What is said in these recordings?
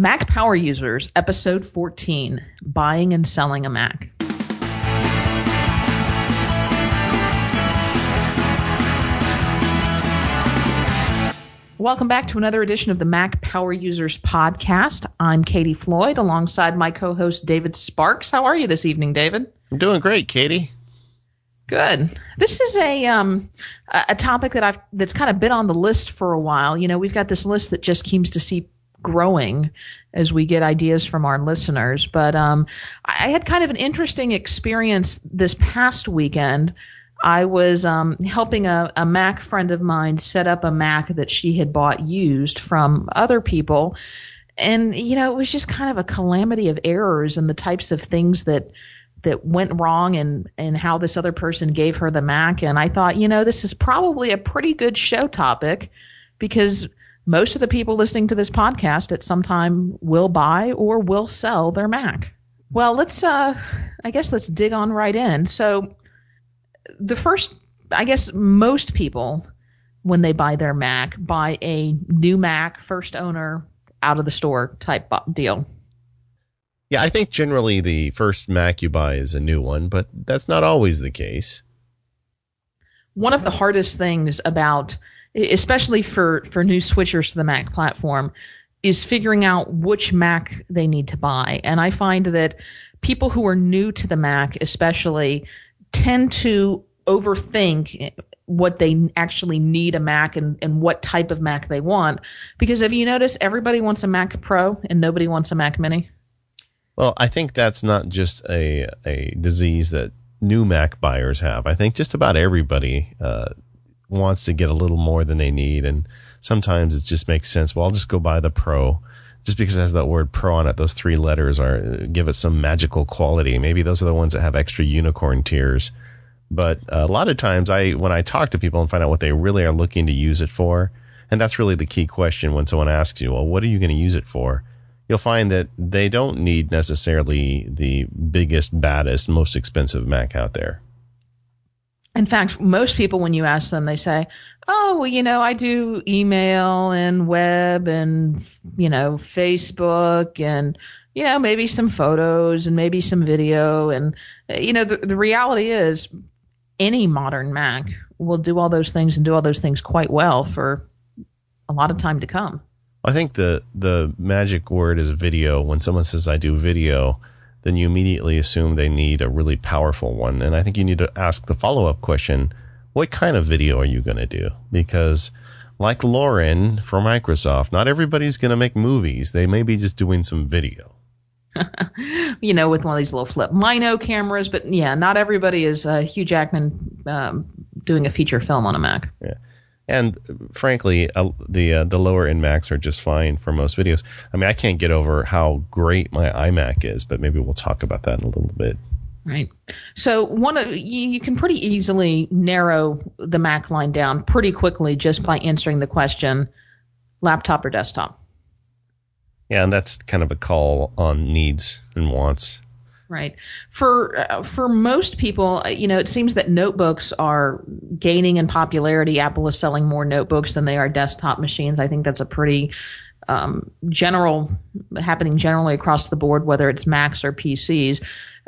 Mac Power Users, Episode 14 Buying and Selling a Mac. Welcome back to another edition of the Mac Power Users Podcast. I'm Katie Floyd alongside my co host David Sparks. How are you this evening, David? I'm doing great, Katie. Good. This is a um a topic that I've that's kind of been on the list for a while. You know, we've got this list that just seems to see growing as we get ideas from our listeners. But um, I had kind of an interesting experience this past weekend. I was um, helping a, a Mac friend of mine set up a Mac that she had bought used from other people. And, you know, it was just kind of a calamity of errors and the types of things that that went wrong and and how this other person gave her the Mac. And I thought, you know, this is probably a pretty good show topic because most of the people listening to this podcast at some time will buy or will sell their Mac. Well, let's uh I guess let's dig on right in. So the first I guess most people when they buy their Mac buy a new Mac, first owner, out of the store type deal. Yeah, I think generally the first Mac you buy is a new one, but that's not always the case. One of the hardest things about, especially for, for new switchers to the Mac platform, is figuring out which Mac they need to buy. And I find that people who are new to the Mac, especially, tend to overthink what they actually need a Mac and, and what type of Mac they want. Because have you noticed everybody wants a Mac Pro and nobody wants a Mac Mini? Well, I think that's not just a a disease that new Mac buyers have. I think just about everybody uh, wants to get a little more than they need, and sometimes it just makes sense. Well, I'll just go buy the Pro, just because it has that word Pro on it. Those three letters are give it some magical quality. Maybe those are the ones that have extra unicorn tears. But a lot of times, I when I talk to people and find out what they really are looking to use it for, and that's really the key question when someone asks you, "Well, what are you going to use it for?" you'll find that they don't need necessarily the biggest, baddest, most expensive Mac out there. In fact, most people, when you ask them, they say, Oh, well, you know, I do email and web and, you know, Facebook and, you know, maybe some photos and maybe some video. And, uh, you know, the, the reality is any modern Mac will do all those things and do all those things quite well for a lot of time to come. I think the the magic word is video. When someone says I do video, then you immediately assume they need a really powerful one. And I think you need to ask the follow up question: What kind of video are you going to do? Because like Lauren for Microsoft, not everybody's going to make movies. They may be just doing some video. you know, with one of these little flip Mino cameras, but yeah, not everybody is uh, Hugh Jackman um, doing a feature film on a Mac. And frankly, uh, the uh, the lower end Macs are just fine for most videos. I mean, I can't get over how great my iMac is, but maybe we'll talk about that in a little bit. Right. So one of you, you can pretty easily narrow the Mac line down pretty quickly just by answering the question: laptop or desktop. Yeah, and that's kind of a call on needs and wants. Right. For uh, for most people, uh, you know, it seems that notebooks are gaining in popularity. Apple is selling more notebooks than they are desktop machines. I think that's a pretty um, general happening generally across the board, whether it's Macs or PCs.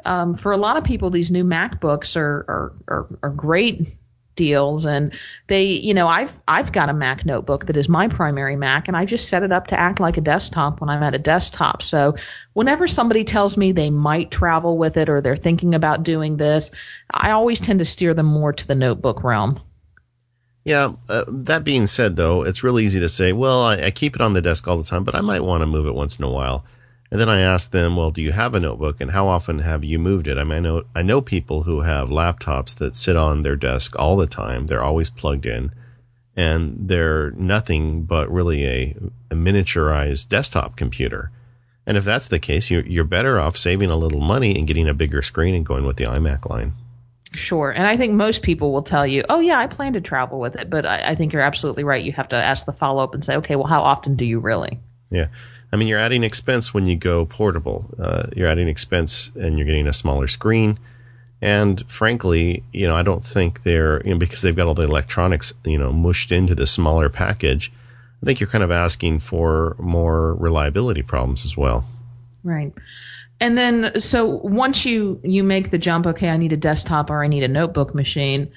Um, for a lot of people, these new MacBooks are are, are, are great deals and they you know I've I've got a Mac notebook that is my primary Mac and I just set it up to act like a desktop when I'm at a desktop. So whenever somebody tells me they might travel with it or they're thinking about doing this, I always tend to steer them more to the notebook realm. Yeah, uh, that being said though, it's really easy to say, well, I, I keep it on the desk all the time, but I might want to move it once in a while. And then I asked them, well, do you have a notebook and how often have you moved it? I mean, I know, I know people who have laptops that sit on their desk all the time. They're always plugged in and they're nothing but really a, a miniaturized desktop computer. And if that's the case, you're, you're better off saving a little money and getting a bigger screen and going with the iMac line. Sure. And I think most people will tell you, oh, yeah, I plan to travel with it. But I, I think you're absolutely right. You have to ask the follow up and say, okay, well, how often do you really? Yeah. I mean, you're adding expense when you go portable. Uh, you're adding expense and you're getting a smaller screen. And frankly, you know, I don't think they're, you know, because they've got all the electronics, you know, mushed into the smaller package. I think you're kind of asking for more reliability problems as well. Right. And then, so once you you make the jump, okay, I need a desktop or I need a notebook machine.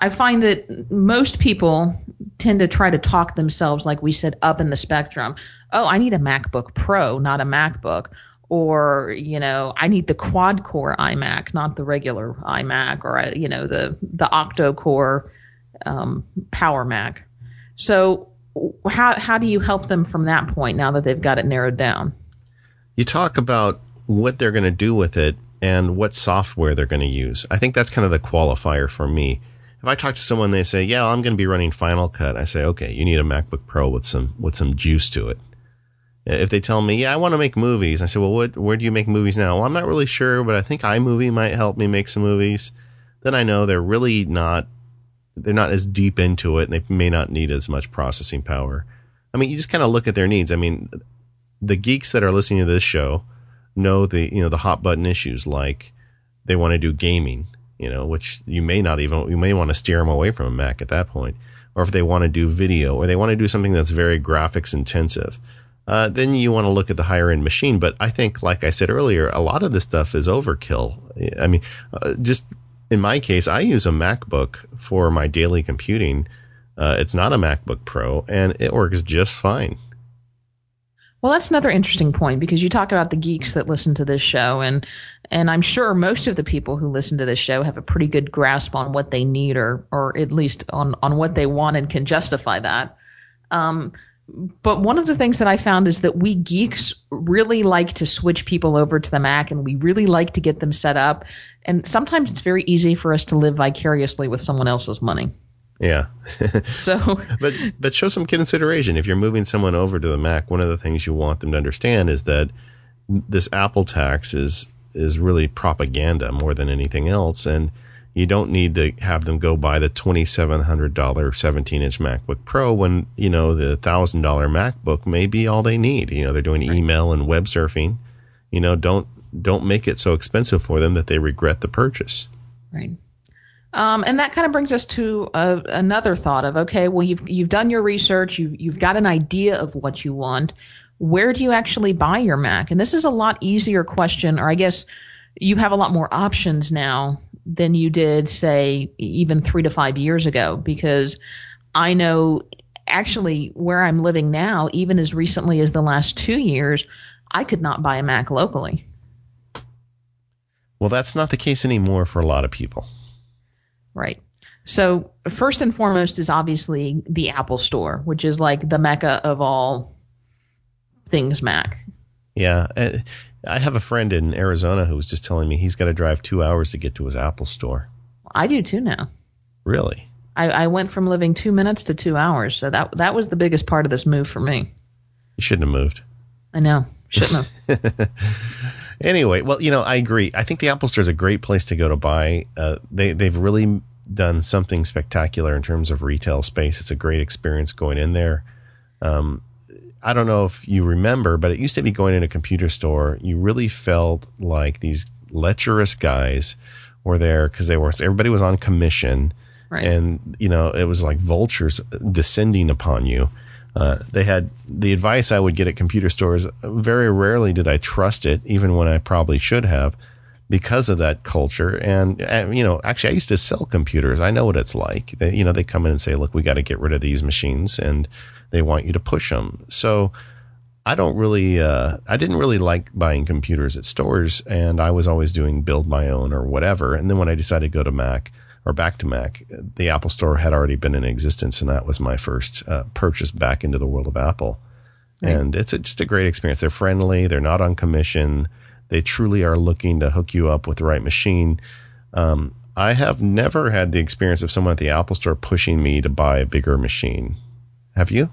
I find that most people tend to try to talk themselves, like we said, up in the spectrum. Oh, I need a MacBook Pro, not a MacBook. Or, you know, I need the quad core iMac, not the regular iMac, or, uh, you know, the, the octo core um, Power Mac. So, how, how do you help them from that point now that they've got it narrowed down? You talk about what they're going to do with it and what software they're going to use. I think that's kind of the qualifier for me. If I talk to someone, they say, "Yeah, I'm going to be running Final Cut." I say, "Okay, you need a MacBook Pro with some with some juice to it." If they tell me, "Yeah, I want to make movies," I say, "Well, what? Where do you make movies now?" Well, I'm not really sure, but I think iMovie might help me make some movies. Then I know they're really not they're not as deep into it, and they may not need as much processing power. I mean, you just kind of look at their needs. I mean, the geeks that are listening to this show know the you know the hot button issues like they want to do gaming, you know, which you may not even you may want to steer them away from a Mac at that point, or if they want to do video or they want to do something that's very graphics intensive. Uh, then you want to look at the higher end machine. But I think, like I said earlier, a lot of this stuff is overkill. I mean, uh, just in my case, I use a MacBook for my daily computing. Uh, it's not a MacBook Pro, and it works just fine. Well, that's another interesting point because you talk about the geeks that listen to this show, and and I'm sure most of the people who listen to this show have a pretty good grasp on what they need, or or at least on on what they want, and can justify that. Um, but one of the things that I found is that we geeks really like to switch people over to the Mac, and we really like to get them set up. And sometimes it's very easy for us to live vicariously with someone else's money. Yeah. so, but but show some consideration if you're moving someone over to the Mac. One of the things you want them to understand is that this Apple tax is is really propaganda more than anything else, and you don't need to have them go buy the twenty seven hundred dollar seventeen inch MacBook Pro when you know the thousand dollar MacBook may be all they need. You know they're doing right. email and web surfing. You know don't don't make it so expensive for them that they regret the purchase. Right. Um, and that kind of brings us to uh, another thought of okay, well you've you've done your research, you've you've got an idea of what you want. Where do you actually buy your Mac? And this is a lot easier question, or I guess you have a lot more options now than you did, say, even three to five years ago, because I know actually where I'm living now, even as recently as the last two years, I could not buy a Mac locally. Well, that's not the case anymore for a lot of people. Right. So first and foremost is obviously the Apple Store, which is like the mecca of all things Mac. Yeah. Eh, I have a friend in Arizona who was just telling me he's got to drive two hours to get to his Apple Store. I do too now. Really? I, I went from living two minutes to two hours. So that that was the biggest part of this move for me. You shouldn't have moved. I know. Shouldn't have. anyway, well, you know, I agree. I think the Apple Store is a great place to go to buy. Uh, they they've really done something spectacular in terms of retail space. It's a great experience going in there. Um, I don't know if you remember, but it used to be going in a computer store. You really felt like these lecherous guys were there because they were everybody was on commission, right. and you know it was like vultures descending upon you. Uh, they had the advice I would get at computer stores. Very rarely did I trust it, even when I probably should have, because of that culture. And, and you know, actually, I used to sell computers. I know what it's like. They, you know, they come in and say, "Look, we got to get rid of these machines," and they want you to push them. So I don't really, uh, I didn't really like buying computers at stores, and I was always doing build my own or whatever. And then when I decided to go to Mac, or back to Mac, the Apple Store had already been in existence, and that was my first uh, purchase back into the world of Apple. Right. And it's a, just a great experience. They're friendly. They're not on commission. They truly are looking to hook you up with the right machine. Um, I have never had the experience of someone at the Apple Store pushing me to buy a bigger machine. Have you?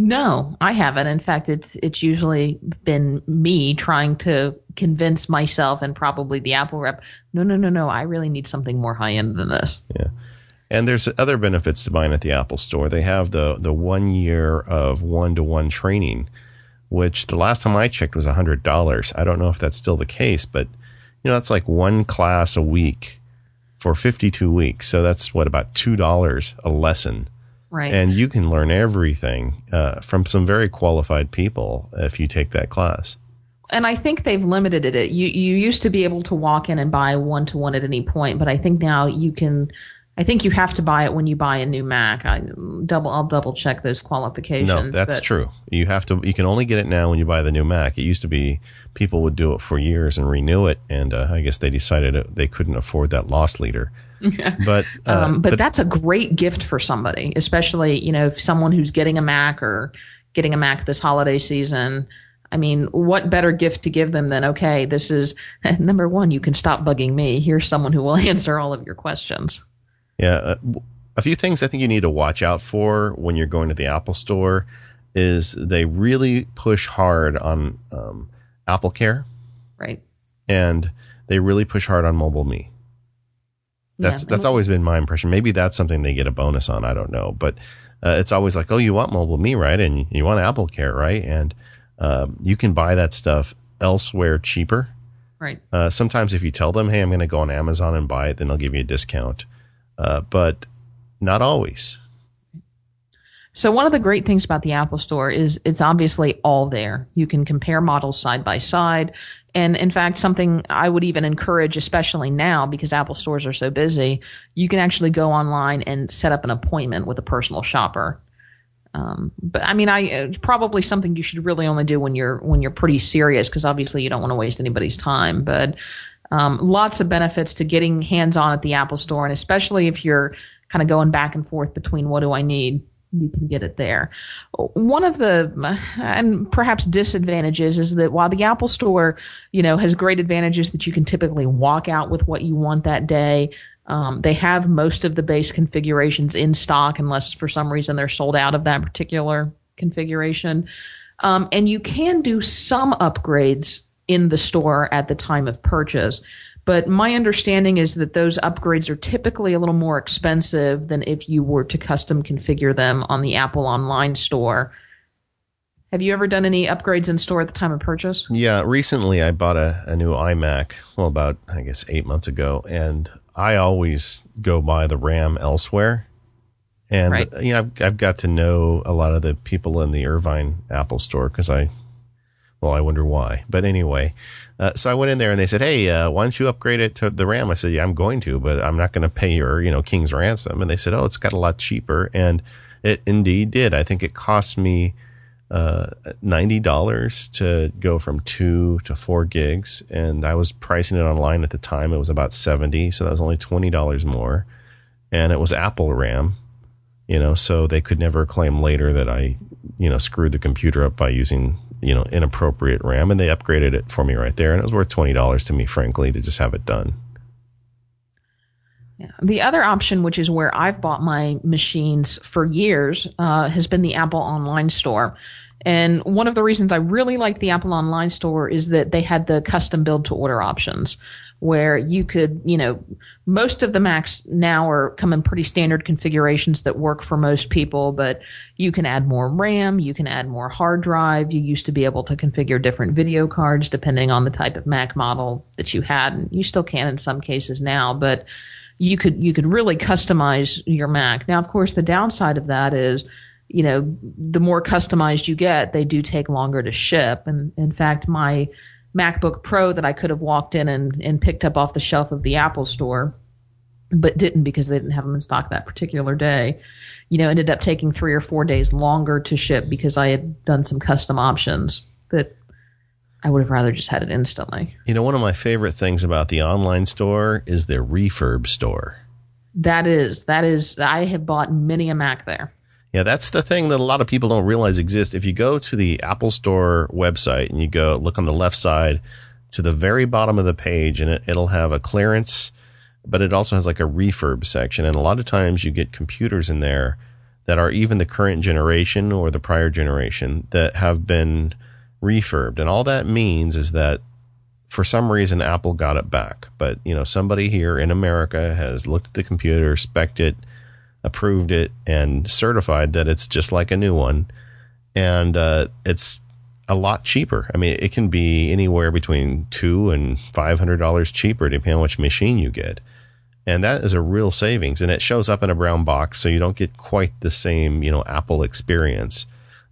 No, I haven't. In fact, it's it's usually been me trying to convince myself and probably the Apple rep. No, no, no, no. I really need something more high end than this. Yeah, and there's other benefits to buying at the Apple Store. They have the the one year of one to one training, which the last time I checked was a hundred dollars. I don't know if that's still the case, but you know that's like one class a week for fifty two weeks. So that's what about two dollars a lesson Right. And you can learn everything uh, from some very qualified people if you take that class. And I think they've limited it. You you used to be able to walk in and buy one to one at any point, but I think now you can. I think you have to buy it when you buy a new Mac. I double I'll double check those qualifications. No, that's but- true. You have to. You can only get it now when you buy the new Mac. It used to be people would do it for years and renew it, and uh, I guess they decided it, they couldn't afford that loss leader. But uh, Um, but, that's a great gift for somebody, especially you know if someone who's getting a Mac or getting a Mac this holiday season. I mean, what better gift to give them than okay, this is number one. You can stop bugging me. Here's someone who will answer all of your questions. Yeah. Uh, a few things I think you need to watch out for when you're going to the Apple store is they really push hard on um, Apple Care Right. and they really push hard on Mobile Me. That's Yeah. that's always been my impression. Maybe that's something they get a bonus on. I don't know, but uh, it's always like, oh, you want Mobile Me, right? And you want Apple Care, right? And um, you can buy that stuff elsewhere cheaper. Right. Uh, sometimes if you tell them, hey, I'm going to go on Amazon and buy it, then they'll give you a discount. Uh, but not always. So one of the great things about the Apple Store is it's obviously all there. You can compare models side by side. And in fact, something I would even encourage, especially now because Apple stores are so busy, you can actually go online and set up an appointment with a personal shopper. Um, but I mean, I it's probably something you should really only do when you're when you're pretty serious because obviously you don't want to waste anybody's time. But um, lots of benefits to getting hands on at the Apple Store, and especially if you're kind of going back and forth between what do I need, you can get it there. One of the and perhaps disadvantages is that while the Apple Store, you know, has great advantages that you can typically walk out with what you want that day. Um, they have most of the base configurations in stock, unless for some reason they're sold out of that particular configuration. Um, and you can do some upgrades in the store at the time of purchase. But my understanding is that those upgrades are typically a little more expensive than if you were to custom configure them on the Apple Online Store. Have you ever done any upgrades in store at the time of purchase? Yeah, recently I bought a, a new iMac, well, about, I guess, eight months ago, and I always go buy the RAM elsewhere. And, Right. you know, I've, I've got to know a lot of the people in the Irvine Apple store because I, well, I wonder why. But anyway, uh, so I went in there and they said, Hey, uh, why don't you upgrade it to the RAM? I said, Yeah, I'm going to, but I'm not going to pay your, you know, King's ransom. And they said, Oh, it's got a lot cheaper. And it indeed did. I think it cost me, uh, $90 to go from two to four gigs. And I was pricing it online at the time. It was about 70. So that was only $20 more. And it was Apple RAM, you know, so they could never claim later that I, you know, screwed the computer up by using, you know, inappropriate RAM. And they upgraded it for me right there. And it was worth $20 to me, frankly, to just have it done. Yeah. The other option, which is where I've bought my machines for years, uh, has been the Apple Online Store. And one of the reasons I really like the Apple Online Store is that they had the custom build to order options where you could, you know, most of the Macs now are come in pretty standard configurations that work for most people, but you can add more RAM, you can add more hard drive. You used to be able to configure different video cards depending on the type of Mac model that you had. And you still can in some cases now, but you could you could really customize your Mac. Now, of course, the downside of that is, you know, the more customized you get, they do take longer to ship. And in fact, my MacBook Pro that I could have walked in and, and picked up off the shelf of the Apple store, but didn't because they didn't have them in stock that particular day, you know, ended up taking three or four days longer to ship because I had done some custom options that I would have rather just had it instantly. You know, one of my favorite things about the online store is their refurb store. That is, that is, I have bought many a Mac there. Yeah, that's the thing that a lot of people don't realize exists. If you go to the Apple Store website and you go look on the left side to the very bottom of the page, and it, it'll have a clearance, but it also has like a refurb section. And a lot of times you get computers in there that are even the current generation or the prior generation that have been refurbed. And all that means is that for some reason Apple got it back. But, you know, somebody here in America has looked at the computer, spec'd it, approved it and certified that it's just like a new one. And uh, it's a lot cheaper. I mean, it can be anywhere between two and five hundred dollars cheaper depending on which machine you get. And that is a real savings. And it shows up in a brown box, so you don't get quite the same, you know, Apple experience.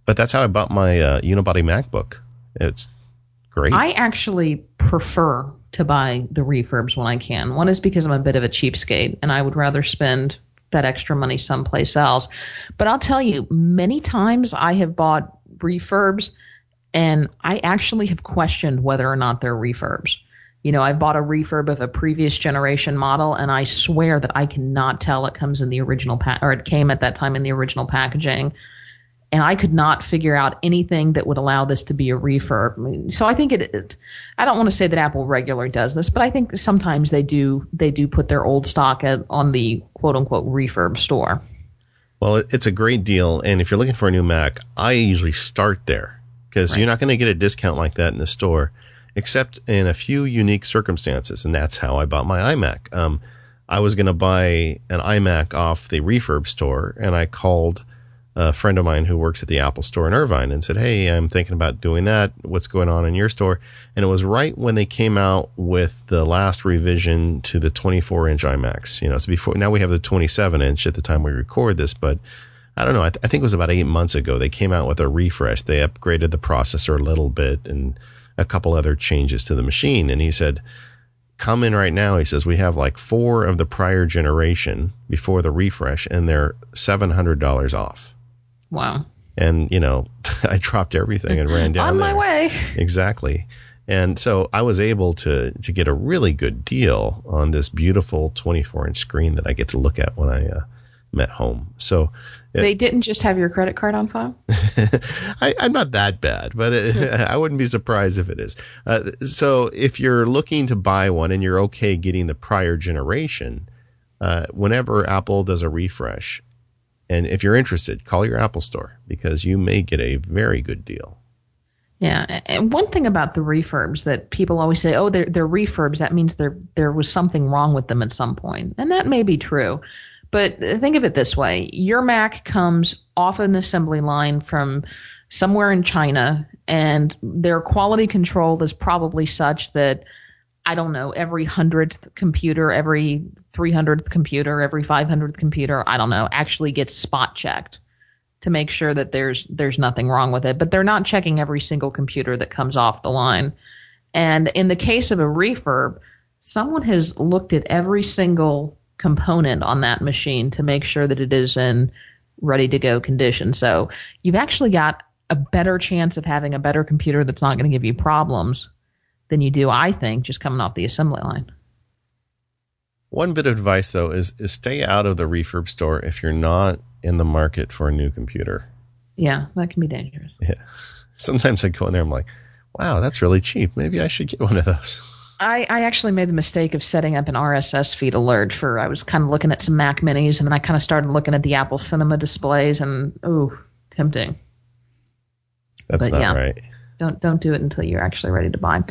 But that's how I bought my uh, unibody MacBook. It's great. I actually prefer to buy the refurbs when I can. One is because I'm a bit of a cheapskate and I would rather spend that extra money someplace else. But I'll tell you, many times I have bought refurbs and I actually have questioned whether or not they're refurbs. You know, I bought a refurb of a previous generation model, and I swear that I cannot tell it comes in the original pack or it came at that time in the original packaging. And I could not figure out anything that would allow this to be a refurb. So I think it, it. I don't want to say that Apple regularly does this, but I think sometimes they do. They do put their old stock at, on the quote unquote refurb store. Well, it's a great deal, and if you're looking for a new Mac, I usually start there because right. you're not going to get a discount like that in the store, except in a few unique circumstances, and that's how I bought my iMac. Um, I was going to buy an iMac off the refurb store, and I called a friend of mine who works at the Apple store in Irvine and said, Hey, I'm thinking about doing that. What's going on in your store? And it was right when they came out with the last revision to the 24 inch iMacs. You know, so before now we have the 27 inch at the time we record this, but I don't know. I, th- I think it was about eight months ago. They came out with a refresh. They upgraded the processor a little bit and a couple other changes to the machine. And he said, come in right now. He says, we have like four of the prior generation before the refresh and they're $700 off. Wow. And, you know, I dropped everything and ran down On my way. Exactly. And so I was able to, to get a really good deal on this beautiful 24 inch screen that I get to look at when I uh, met home. So it, they didn't just have your credit card on file. I, am not that bad, but it, I wouldn't be surprised if it is. Uh, so if you're looking to buy one and you're okay getting the prior generation, uh, whenever Apple does a refresh, and if you're interested, call your Apple store because you may get a very good deal. Yeah, and one thing about the refurbs that people always say, "Oh, they're they're refurbs." That means there there was something wrong with them at some point, and that may be true. But think of it this way: your Mac comes off an assembly line from somewhere in China, and their quality control is probably such that I don't know, every hundredth computer, every 300th computer, every 500th computer, I don't know, actually gets spot checked to make sure that there's there's nothing wrong with it. But they're not checking every single computer that comes off the line. And in the case of a refurb, someone has looked at every single component on that machine to make sure that it is in ready to go condition. So you've actually got a better chance of having a better computer that's not going to give you problems than you do, I think, just coming off the assembly line. One bit of advice though is is stay out of the refurb store if you're not in the market for a new computer. Yeah, that can be dangerous. Yeah. Sometimes I go in there I'm like, wow, that's really cheap. Maybe I should get one of those. I, I actually made the mistake of setting up an RSS feed alert for I was kind of looking at some Mac minis and then I kind of started looking at the Apple Cinema displays and oh, tempting. That's but not yeah. right. Don't don't do it until you're actually ready to buy.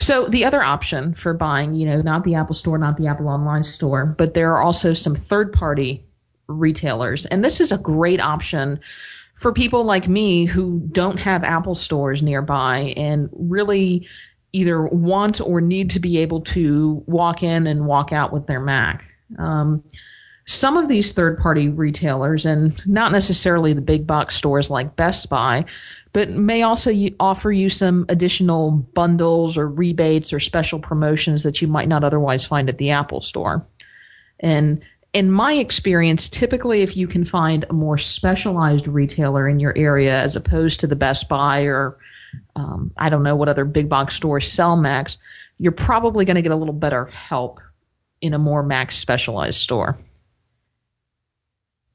So the other option for buying, you know, not the Apple Store, not the Apple Online Store, but there are also some third party retailers, and this is a great option for people like me who don't have Apple stores nearby and really either want or need to be able to walk in and walk out with their Mac. Um, some of these third party retailers, and not necessarily the big box stores like Best Buy, but may also offer you some additional bundles or rebates or special promotions that you might not otherwise find at the Apple store. And in my experience, typically if you can find a more specialized retailer in your area as opposed to the Best Buy or um, I don't know what other big box stores sell Macs, you're probably going to get a little better help in a more Mac specialized store.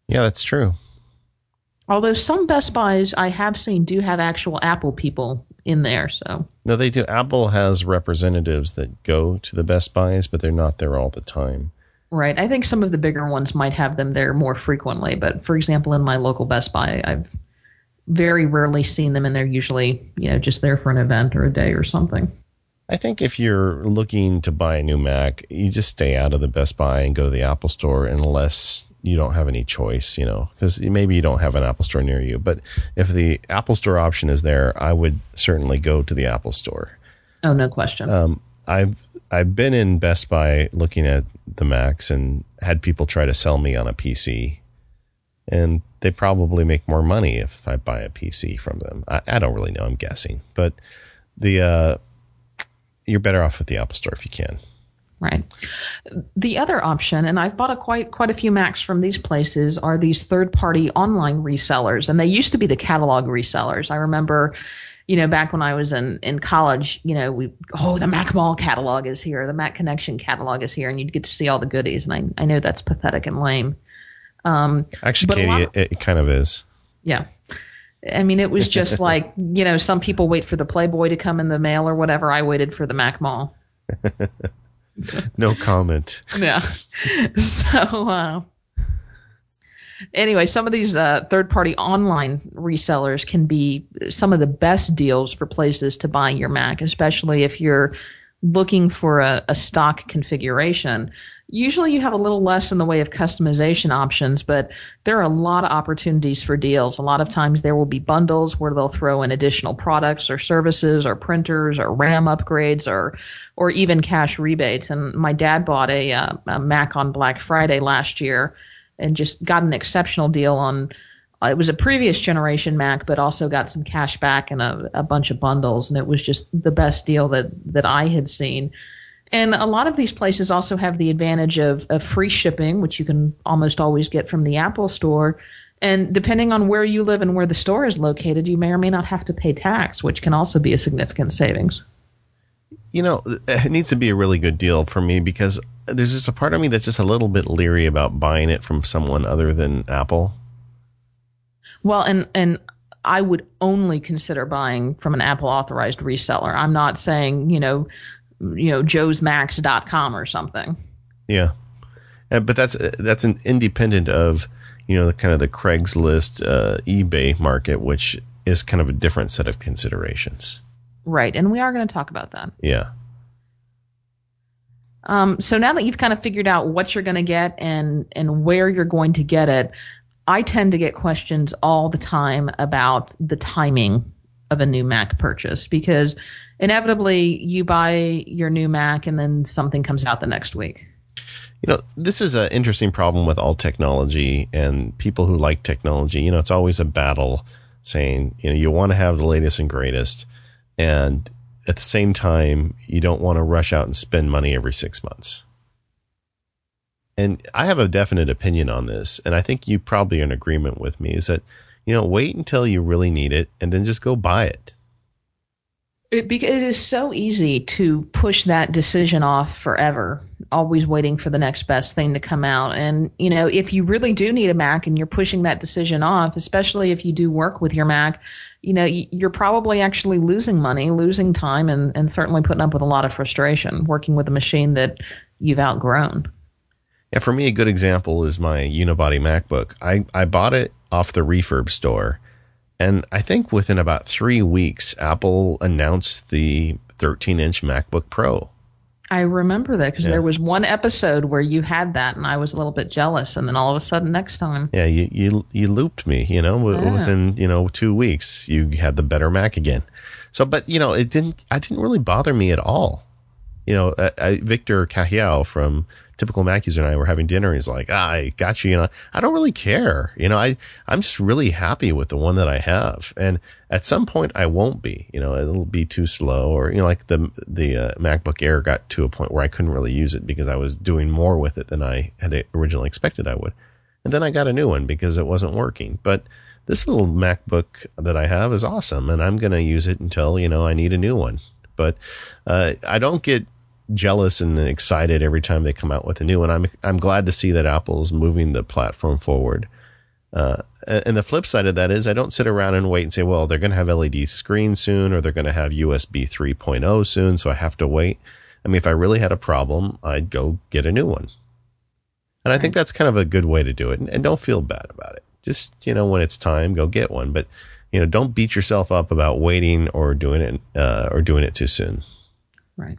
Yeah, that's true. Although some Best Buys I have seen do have actual Apple people in there, so no, they do. Apple has representatives that go to the Best Buys, but they're not there all the time. Right. I think some of the bigger ones might have them there more frequently, but for example, in my local Best Buy, I've very rarely seen them, and they're usually you know just there for an event or a day or something. I think if you're looking to buy a new Mac, you just stay out of the Best Buy and go to the Apple Store unless you don't have any choice, you know, because maybe you don't have an Apple Store near you. But if the Apple Store option is there, I would certainly go to the Apple Store. Oh, no question. Um, I've I've been in Best Buy looking at the Macs and had people try to sell me on a PC. And they probably make more money if I buy a PC from them. I, I don't really know. I'm guessing, but the uh, you're better off with the Apple Store if you can. Right. The other option, and I've bought a quite quite a few Macs from these places, are these third party online resellers, and they used to be the catalog resellers. I remember, you know, back when I was in in college, you know, we oh the Mac Mall catalog is here, the Mac Connection catalog is here, and you'd get to see all the goodies. And I I know that's pathetic and lame. Um, Actually, Katie, it, it kind of is. Yeah. I mean, it was just like, you know, some people wait for the Playboy to come in the mail or whatever. I waited for the Mac Mall. no comment. yeah. So, uh, anyway, some of these uh, third party online resellers can be some of the best deals for places to buy your Mac, especially if you're looking for a, a stock configuration. Usually you have a little less in the way of customization options, but there are a lot of opportunities for deals. A lot of times there will be bundles where they'll throw in additional products or services or printers or RAM upgrades or or even cash rebates. And my dad bought a, uh, a Mac on Black Friday last year and just got an exceptional deal on uh, it was a previous generation Mac, but also got some cash back and a, a bunch of bundles, and it was just the best deal that that I had seen. And a lot of these places also have the advantage of, of free shipping, which you can almost always get from the Apple Store. And depending on where you live and where the store is located, you may or may not have to pay tax, which can also be a significant savings. You know, it needs to be a really good deal for me because there's just a part of me that's just a little bit leery about buying it from someone other than Apple. Well, and and I would only consider buying from an Apple authorized reseller. I'm not saying, you know, you know joesmax.com or something. Yeah. Uh, but that's that's an independent of you know the kind of the craigslist uh, ebay market which is kind of a different set of considerations. Right. And we are going to talk about that. Yeah. Um, so now that you've kind of figured out what you're going to get and and where you're going to get it i tend to get questions all the time about the timing of a new mac purchase because inevitably you buy your new Mac and then something comes out the next week. You know, this is an interesting problem with all technology and people who like technology. You know, it's always a battle saying, you know, you want to have the latest and greatest. And at the same time, you don't want to rush out and spend money every six months. And I have a definite opinion on this. And I think you probably are in agreement with me is that, you know, wait until you really need it and then just go buy it. It, it is so easy to push that decision off forever, always waiting for the next best thing to come out. And, you know, if you really do need a Mac and you're pushing that decision off, especially if you do work with your Mac, you know, you're probably actually losing money, losing time, and, and certainly putting up with a lot of frustration working with a machine that you've outgrown. Yeah, for me, a good example is my unibody MacBook. I, I bought it off the refurb store and I think within about three weeks, Apple announced the 13 inch MacBook Pro. I remember that because yeah. there was one episode where you had that, and I was a little bit jealous. And then all of a sudden, next time, yeah, you you you looped me. You know, yeah. within you know two weeks, you had the better Mac again. So, but you know, it didn't. I didn't really bother me at all. You know, uh, I, Victor Cajiao from typical Mac user and I were having dinner. And he's like, ah, I got you. You know, I don't really care. You know, I, I'm just really happy with the one that I have. And at some point I won't be, you know, it'll be too slow or, you know, like the, the uh, MacBook Air got to a point where I couldn't really use it because I was doing more with it than I had originally expected I would. And then I got a new one because it wasn't working. But this little MacBook that I have is awesome and I'm going to use it until, you know, I need a new one. But, uh, I don't get jealous and excited every time they come out with a new one. I'm I'm glad to see that Apple's moving the platform forward. Uh, and the flip side of that is I don't sit around and wait and say, well, they're going to have LED screens soon or they're going to have USB 3.0 soon, so I have to wait. I mean, if I really had a problem, I'd go get a new one. And I think that's kind of a good way to do it. And, and don't feel bad about it. Just, you know, when it's time, go get one. But, you know, don't beat yourself up about waiting or doing it, uh, or doing it too soon. Right.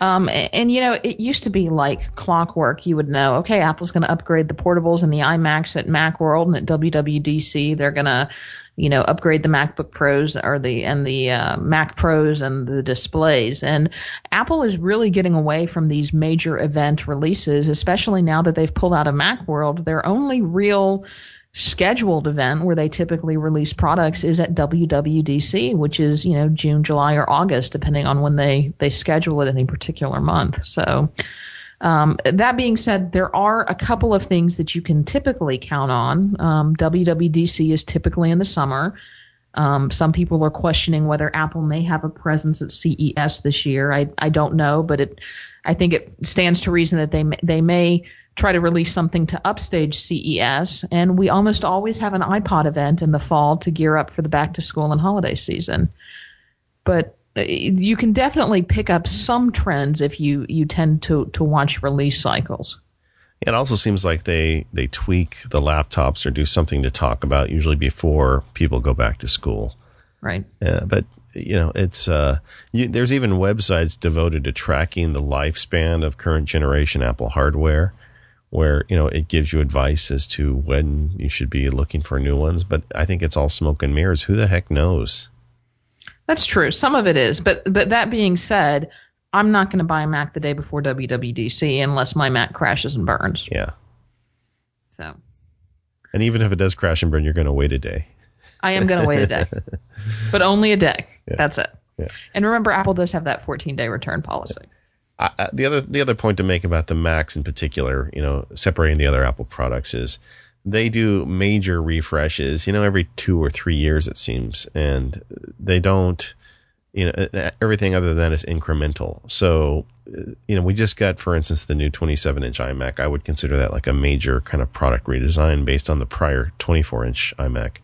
Um, and, and, you know, it used to be like clockwork. You would know, okay, Apple's going to upgrade the portables and the iMacs at Macworld and at WWDC. They're going to, you know, upgrade the MacBook Pros or the and the uh, Mac Pros and the displays. And Apple is really getting away from these major event releases, especially now that they've pulled out of Macworld. Their only real scheduled event where they typically release products is at WWDC, which is, you know, June, July, or August, depending on when they, they schedule it any particular month. So, um, that being said, there are a couple of things that you can typically count on. Um, WWDC is typically in the summer. Um, some people are questioning whether Apple may have a presence at CES this year. I, I don't know, but it, I think it stands to reason that they may, they may try to release something to upstage CES. And we almost always have an iPod event in the fall to gear up for the back to school and holiday season. But uh, you can definitely pick up some trends if you, you tend to, to watch release cycles. It also seems like they, they tweak the laptops or do something to talk about usually before people go back to school. Right. Yeah, but you know, it's uh, you, there's even websites devoted to tracking the lifespan of current generation Apple hardware, where you know it gives you advice as to when you should be looking for new ones. But I think it's all smoke and mirrors. Who the heck knows? That's true. Some of it is, but but that being said, I'm not going to buy a Mac the day before WWDC unless my Mac crashes and burns. Yeah. So. And even if it does crash and burn, you're going to wait a day. I am going to wait a day, but only a day. Yeah. That's it. Yeah. And remember, Apple does have that 14 day return policy. The other the other point to make about the Macs in particular, you know, separating the other Apple products is they do major refreshes, you know, every two or three years, it seems. And they don't, you know, everything other than is incremental. So, you know, we just got, for instance, the new 27 inch iMac. I would consider that like a major kind of product redesign based on the prior 24 inch iMac.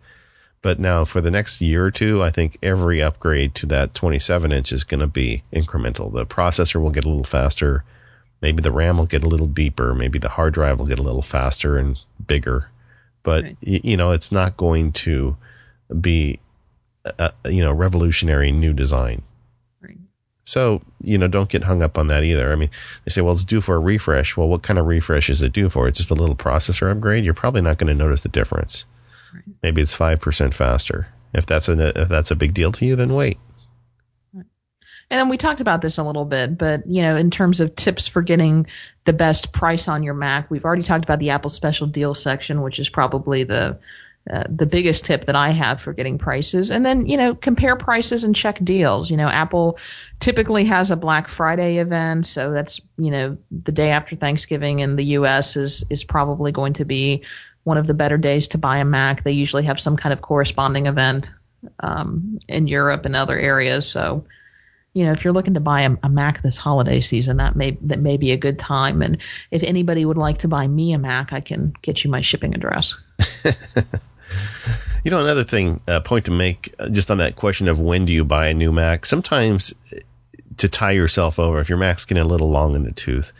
But now for the next year or two, I think every upgrade to that 27 inch is going to be incremental. The processor will get a little faster Maybe the RAM will get a little deeper. Maybe the hard drive will get a little faster and bigger. But right. y- you know, it's not going to be a, you know revolutionary new design. Right. So you know, don't get hung up on that either. I mean, they say, well, it's due for a refresh. Well, what kind of refresh is it due for? It's just a little processor upgrade. You're probably not going to notice the difference. Right. Maybe it's five percent faster. If that's a if that's a big deal to you, then wait. And then we talked about this a little bit, but you know, in terms of tips for getting the best price on your Mac, we've already talked about the Apple Special Deal section, which is probably the uh, the biggest tip that I have for getting prices. And then, you know, compare prices and check deals. You know, Apple typically has a Black Friday event, so that's you know the day after Thanksgiving in the U.S. is is probably going to be one of the better days to buy a Mac. They usually have some kind of corresponding event um, in Europe and other areas, so you know, if you're looking to buy a, a, Mac this holiday season, that may that may be a good time. And if anybody would like to buy me a Mac, I can get you my shipping address. you know, another thing, uh, point to make uh, just on that question of when do you buy a new Mac? Sometimes uh, to tie yourself over, if your Mac's getting a little long in the tooth,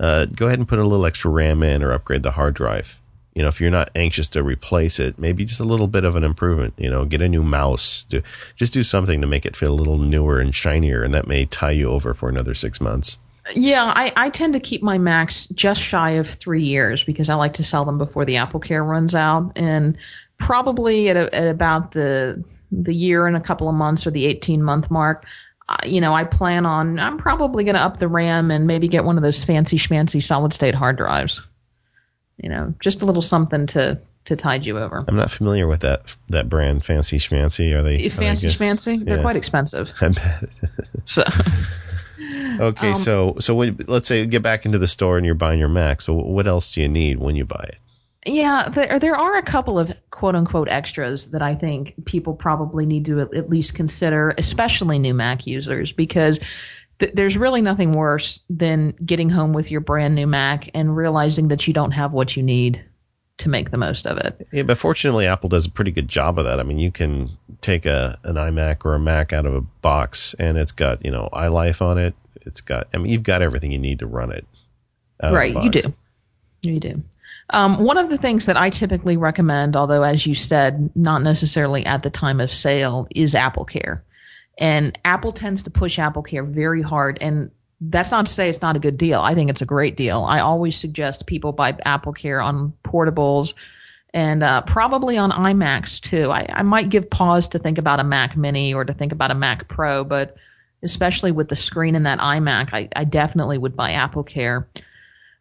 uh, go ahead and put a little extra RAM in or upgrade the hard drive you know, if you're not anxious to replace it, maybe just a little bit of an improvement, you know, get a new mouse, do, just do something to make it feel a little newer and shinier. And that may tie you over for another six months. Yeah, I, I tend to keep my Macs just shy of three years because I like to sell them before the Apple Care runs out. And probably at, a, at about the, the year and a couple of months or the 18 month mark, uh, you know, I plan on, I'm probably going to up the RAM and maybe get one of those fancy schmancy solid state hard drives you know, just a little something to to tide you over. I'm not familiar with that that brand, Fancy Schmancy. Are they Fancy are they Schmancy? They're yeah. quite expensive. I bet. so. okay, um, so so let's say get back into the store and you're buying your Mac. So what else do you need when you buy it? Yeah, there there are a couple of quote unquote extras that I think people probably need to at least consider, especially new Mac users, because th- there's really nothing worse than getting home with your brand new Mac and realizing that you don't have what you need to make the most of it. Yeah, but fortunately, Apple does a pretty good job of that. I mean, you can take a an iMac or a Mac out of a box, and it's got you know iLife on it. It's got I mean, you've got everything you need to run it. Right, you do. You do. Um, one of the things that I typically recommend, although as you said, not necessarily at the time of sale, is Apple Care. And Apple tends to push Apple Care very hard. And that's not to say it's not a good deal. I think it's a great deal. I always suggest people buy Apple Care on portables and uh, probably on iMacs too. I, I might give pause to think about a Mac Mini or to think about a Mac Pro, but especially with the screen in that iMac, I, I definitely would buy Apple Care.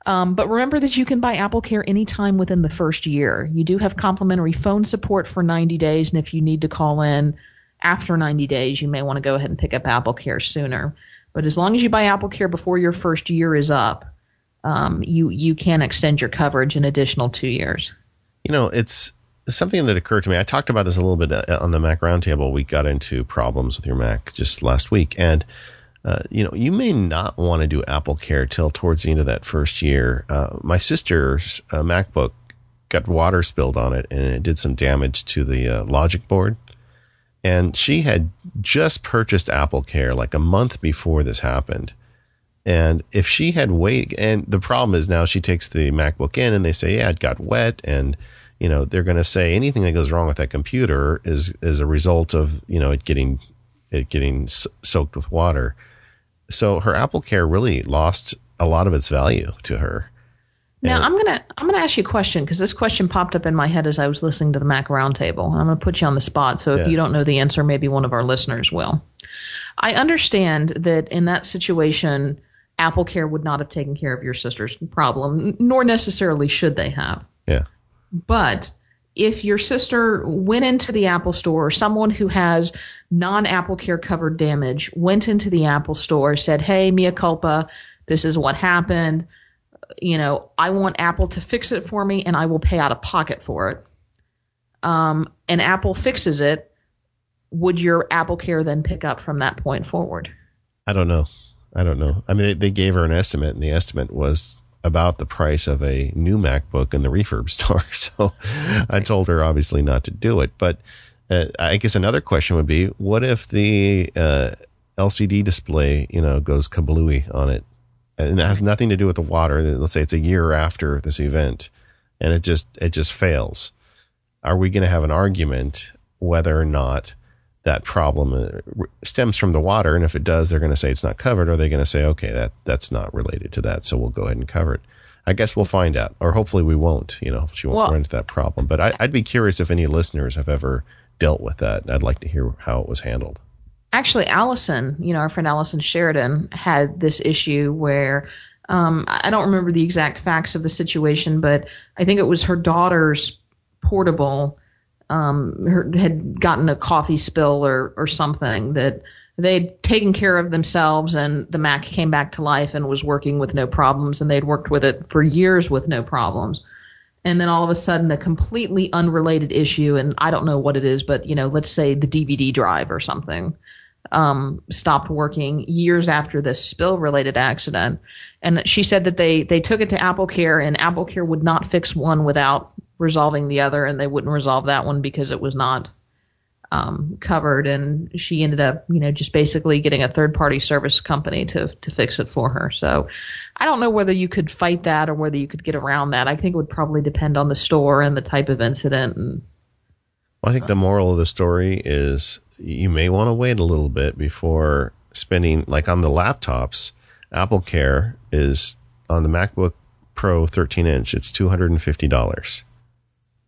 Um, but remember that you can buy Apple Care anytime within the first year. You do have complimentary phone support for 90 days, and if you need to call in after 90 days, you may want to go ahead and pick up Apple Care sooner. But as long as you buy Apple Care before your first year is up, um, you you can extend your coverage an additional two years. You know, it's something that occurred to me. I talked about this a little bit uh, on the Mac Roundtable. We got into problems with your Mac just last week, and uh, you know, you may not want to do Apple Care till towards the end of that first year. Uh, my sister's uh, MacBook got water spilled on it, and it did some damage to the uh, logic board. And she had just purchased Apple Care like a month before this happened. And if she had waited, and the problem is now she takes the MacBook in and they say, yeah, it got wet. And, you know, they're going to say anything that goes wrong with that computer is, is a result of, you know, it getting, it getting soaked with water. So her Apple Care really lost a lot of its value to her. Now I'm gonna I'm gonna ask you a question because this question popped up in my head as I was listening to the Mac Roundtable. I'm gonna put you on the spot. So if yeah. you don't know the answer, maybe one of our listeners will. I understand that in that situation, Apple Care would not have taken care of your sister's problem, nor necessarily should they have. Yeah. But if your sister went into the Apple store, or someone who has non Apple Care covered damage went into the Apple store, said, Hey, mea culpa, this is what happened. You know, I want Apple to fix it for me and I will pay out of pocket for it. Um, and Apple fixes it. Would your Apple Care then pick up from that point forward? I don't know. I don't know. I mean, they, they gave her an estimate, and the estimate was about the price of a new MacBook in the refurb store. So I told her obviously not to do it. But uh, I guess another question would be, what if the uh, LCD display, you know, goes kablooey on it, and it has nothing to do with the water? Let's say it's a year after this event, and it just it just fails. Are we going to have an argument whether or not that problem uh, stems from the water. And if it does, they're going to say it's not covered, or they're going to say, okay, that that's not related to that, so we'll go ahead and cover it. I guess we'll find out, or hopefully we won't. You know, she won't well, run into that problem. But I, I'd be curious if any listeners have ever dealt with that. I'd like to hear how it was handled. Actually, Allison, you know, our friend Allison Sheridan had this issue where um, I don't remember the exact facts of the situation, but I think it was her daughter's portable um, her, had gotten a coffee spill or, or something that they'd taken care of themselves and the Mac came back to life and was working with no problems and they'd worked with it for years with no problems. And then all of a sudden a completely unrelated issue and I don't know what it is, but you know, let's say the DVD drive or something um, stopped working years after this spill related accident. And she said that they, they took it to Apple Care and Apple Care would not fix one without resolving the other, and they wouldn't resolve that one because it was not um, covered. And she ended up, you know, just basically getting a third party service company to to fix it for her. So I don't know whether you could fight that or whether you could get around that. I think it would probably depend on the store and the type of incident. And well, I think the moral of the story is you may want to wait a little bit before spending, like on the laptops. Apple Care is on the MacBook Pro 13 inch. It's two hundred and fifty dollars.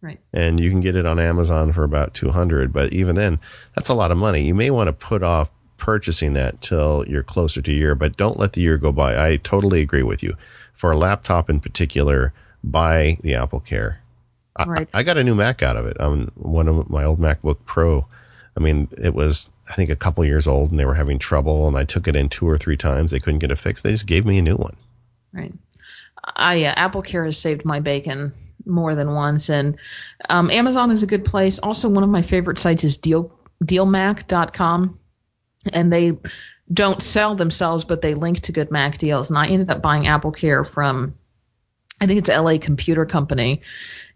Right. And you can get it on Amazon for about 200, but even then, that's a lot of money. You may want to put off purchasing that till you're closer to year, but don't let the year go by. I totally agree with you. For a laptop in particular, buy the Apple Care. Right. I, I got a new Mac out of it. Um, one of my old MacBook Pro. I mean, it was I think a couple years old, and they were having trouble. And I took it in two or three times. They couldn't get it fixed. They just gave me a new one. Right. I uh, Apple Care has saved my bacon more than once. And um, Amazon is a good place. Also, one of my favorite sites is deal dealmac.com. And they don't sell themselves, but they link to good Mac deals. And I ended up buying Apple Care from, I think it's LA Computer Company,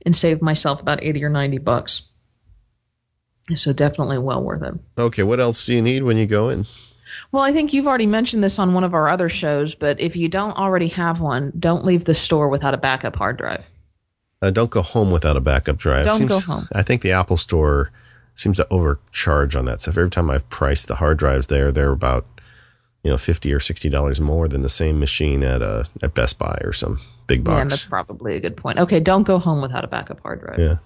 and saved myself about 80 or 90 bucks. So definitely well worth it. Okay, what else do you need when you go in? Well, I think you've already mentioned this on one of our other shows, but if you don't already have one, don't leave the store without a backup hard drive. Uh, don't go home without a backup drive. Don't seems, go home. I think the Apple Store seems to overcharge on that stuff. Every time I've priced the hard drives there, they're about you know fifty or sixty dollars more than the same machine at a uh, at Best Buy or some big box. Yeah, that's probably a good point. Okay, don't go home without a backup hard drive. Yeah.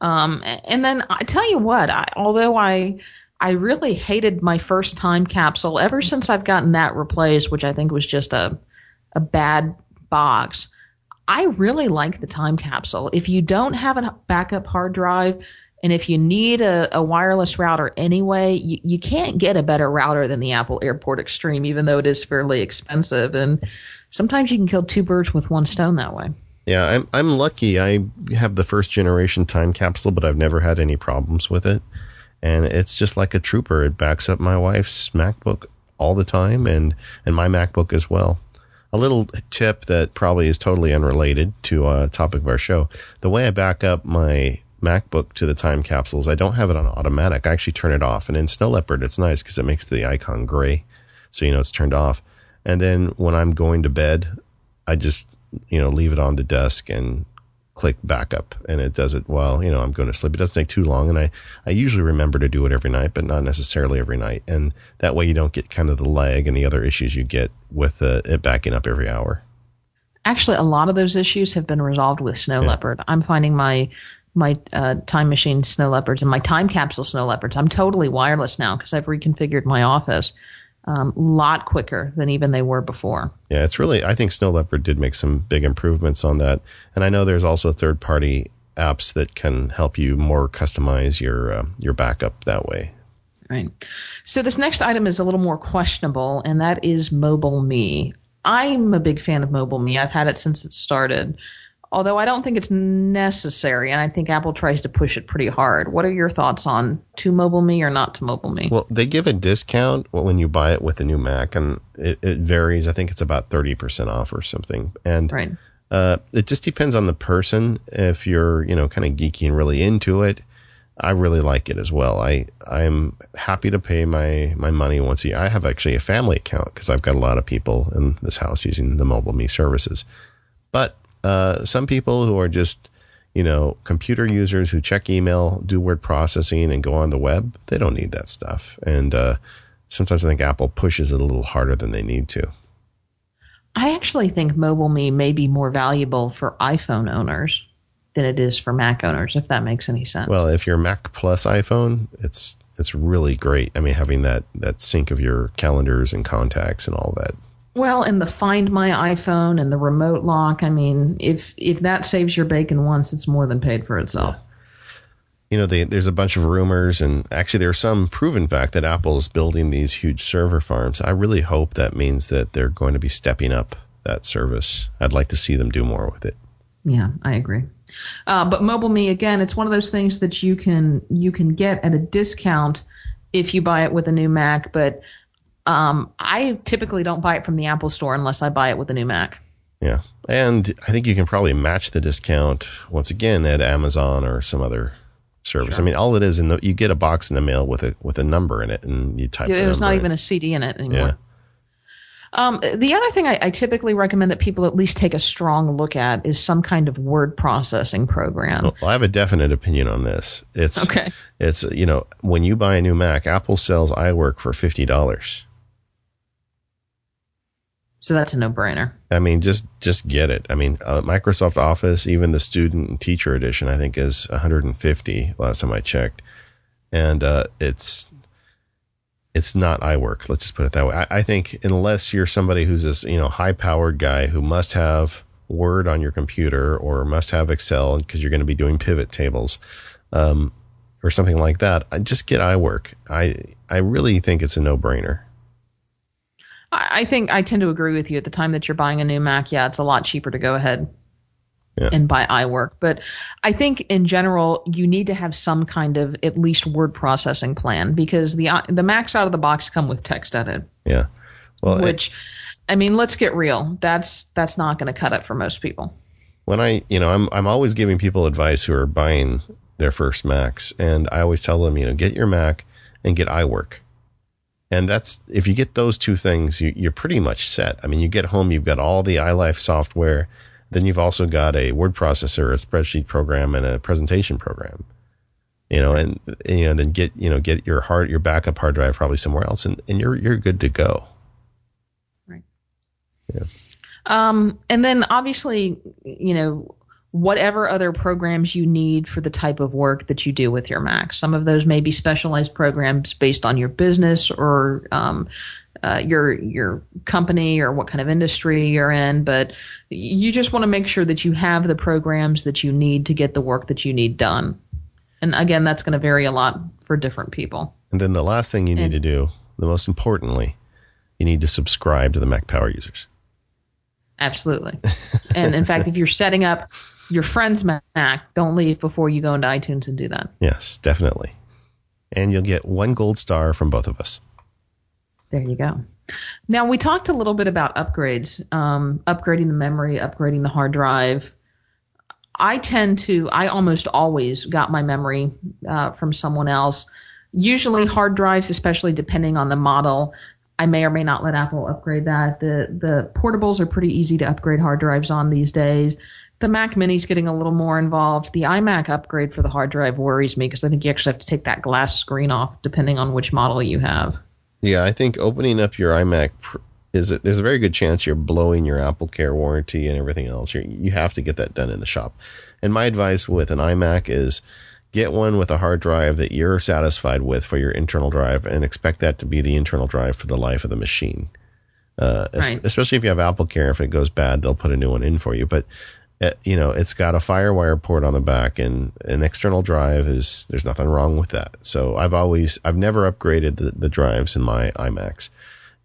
Um, and then I tell you what, I, although I I really hated my first time capsule ever since I've gotten that replaced, which I think was just a a bad box. I really like the time capsule. If you don't have a backup hard drive, and if you need a, a wireless router anyway, you, you can't get a better router than the Apple Airport Extreme, even though it is fairly expensive. And sometimes you can kill two birds with one stone that way. Yeah, I'm I'm lucky. I have the first generation time capsule, but I've never had any problems with it. And it's just like a trooper. It backs up my wife's MacBook all the time and and my MacBook as well. A little tip that probably is totally unrelated to a topic of our show. The way I back up my MacBook to the time capsules, I don't have it on automatic. I actually turn it off. And in Snow Leopard, it's nice because it makes the icon gray. So you know it's turned off. And then when I'm going to bed, I just, you know, leave it on the desk and click backup and it does it while, you know, I'm going to sleep. It doesn't take too long. And I, I usually remember to do it every night, but not necessarily every night. And that way you don't get kind of the lag and the other issues you get with uh, it backing up every hour. Actually, a lot of those issues have been resolved with Snow yeah. Leopard. I'm finding my my uh, time machine snow leopards and my time capsule snow leopards. I'm totally wireless now because I've reconfigured my office a um, lot quicker than even they were before. Yeah, it's really, I think Snow Leopard did make some big improvements on that. And I know there's also third party apps that can help you more customize your, uh, your backup that way. Right. So this next item is a little more questionable, and that is Mobile Me. I'm a big fan of Mobile Me. I've had it since it started although I don't think it's necessary, and I think Apple tries to push it pretty hard. What are your thoughts on to Mobile Me or not to Mobile Me? Well, they give a discount when you buy it with a new Mac, and it, it varies. I think it's about thirty percent off or something, and right. uh, it just depends on the person. If you're, you know, kind of geeky and really into it. I really like it as well. I I'm happy to pay my my money once a year. I have actually a family account because I've got a lot of people in this house using the Mobile Me services. But uh, some people who are just, you know, computer users who check email, do word processing, and go on the web, they don't need that stuff. And uh, sometimes I think Apple pushes it a little harder than they need to. I actually think Mobile Me may be more valuable for iPhone owners than it is for Mac owners, if that makes any sense. Well, if you're Mac plus iPhone, it's it's really great. I mean, having that that sync of your calendars and contacts and all that well, and the Find My iPhone and the remote lock. I mean, if if that saves your bacon once, it's more than paid for itself. You know, they, there's a bunch of rumors, and actually, there's some proven fact that Apple is building these huge server farms. I really hope that means that they're going to be stepping up that service. I'd like to see them do more with it. Yeah, I agree. Uh, but Mobile Me again, it's one of those things that you can you can get at a discount if you buy it with a new Mac. But um, I typically don't buy it from the Apple Store unless I buy it with a new Mac. Yeah, and I think you can probably match the discount once again at Amazon or some other service. Sure. I mean, all it is, in the, you get a box in the mail with a with a number in it, and you type. There's not in. even a CD in it anymore. Yeah. Um, the other thing I, I, typically recommend that people at least take a strong look at is some kind of word processing program. Well, I have a definite opinion on this. It's okay. It's you know when you buy a new Mac, Apple sells iWork for fifty dollars. So that's a no-brainer. I mean, just just get it. I mean, uh, Microsoft Office, even the student and teacher edition, I think is 150 last time I checked, and uh, it's it's not iWork. Let's just put it that way. I, I think unless you're somebody who's this you know high-powered guy who must have Word on your computer or must have Excel because you're going to be doing pivot tables. Um, or something like that. I Just get iWork. I I really think it's a no brainer. I think I tend to agree with you. At the time that you're buying a new Mac, yeah, it's a lot cheaper to go ahead yeah. and buy iWork. But I think in general, you need to have some kind of at least word processing plan because the uh, the Macs out of the box come with text TextEdit. Yeah, well, which it, I mean, let's get real. That's that's not going to cut it for most people. When I, you know, I'm I'm always giving people advice who are buying their first Macs, and I always tell them, you know, get your Mac and get iWork and that's if you get those two things, you, are pretty much set. I mean, you get home, you've got all the iLife software. Then you've also got a word processor, a spreadsheet program, and a presentation program. You know, and you know, then get you know get your hard your backup hard drive probably somewhere else, and, and you're you're good to go. Right. Yeah. Um, and then obviously, you know, whatever other programs you need for the type of work that you do with your Mac. Some of those may be specialized programs based on your business or um, uh, your your company or what kind of industry you're in, but you just want to make sure that you have the programs that you need to get the work that you need done. And again, that's going to vary a lot for different people. And then the last thing you need and, to do, the most importantly, you need to subscribe to the Mac Power users. Absolutely. and in fact, if you're setting up your friend's Mac, don't leave before you go into iTunes and do that. Yes, definitely. And you'll get one gold star from both of us. There you go. Now, we talked a little bit about upgrades, um, upgrading the memory, upgrading the hard drive. I tend to, I almost always got my memory uh, from someone else. Usually, hard drives, especially depending on the model, I may or may not let Apple upgrade that. The the portables are pretty easy to upgrade hard drives on these days. The Mac Mini's getting a little more involved. The iMac upgrade for the hard drive worries me because I think you actually have to take that glass screen off depending on which model you have. Yeah, I think opening up your iMac is it, there's a very good chance you're blowing your Apple Care warranty and everything else. You're, you have to get that done in the shop. And my advice with an iMac is get one with a hard drive that you're satisfied with for your internal drive and expect that to be the internal drive for the life of the machine. Uh, right. especially if you have Apple Care, if it goes bad, they'll put a new one in for you. But uh, you know, it's got a FireWire port on the back and an external drive is, there's nothing wrong with that. So I've always, I've never upgraded the, the drives in my iMacs.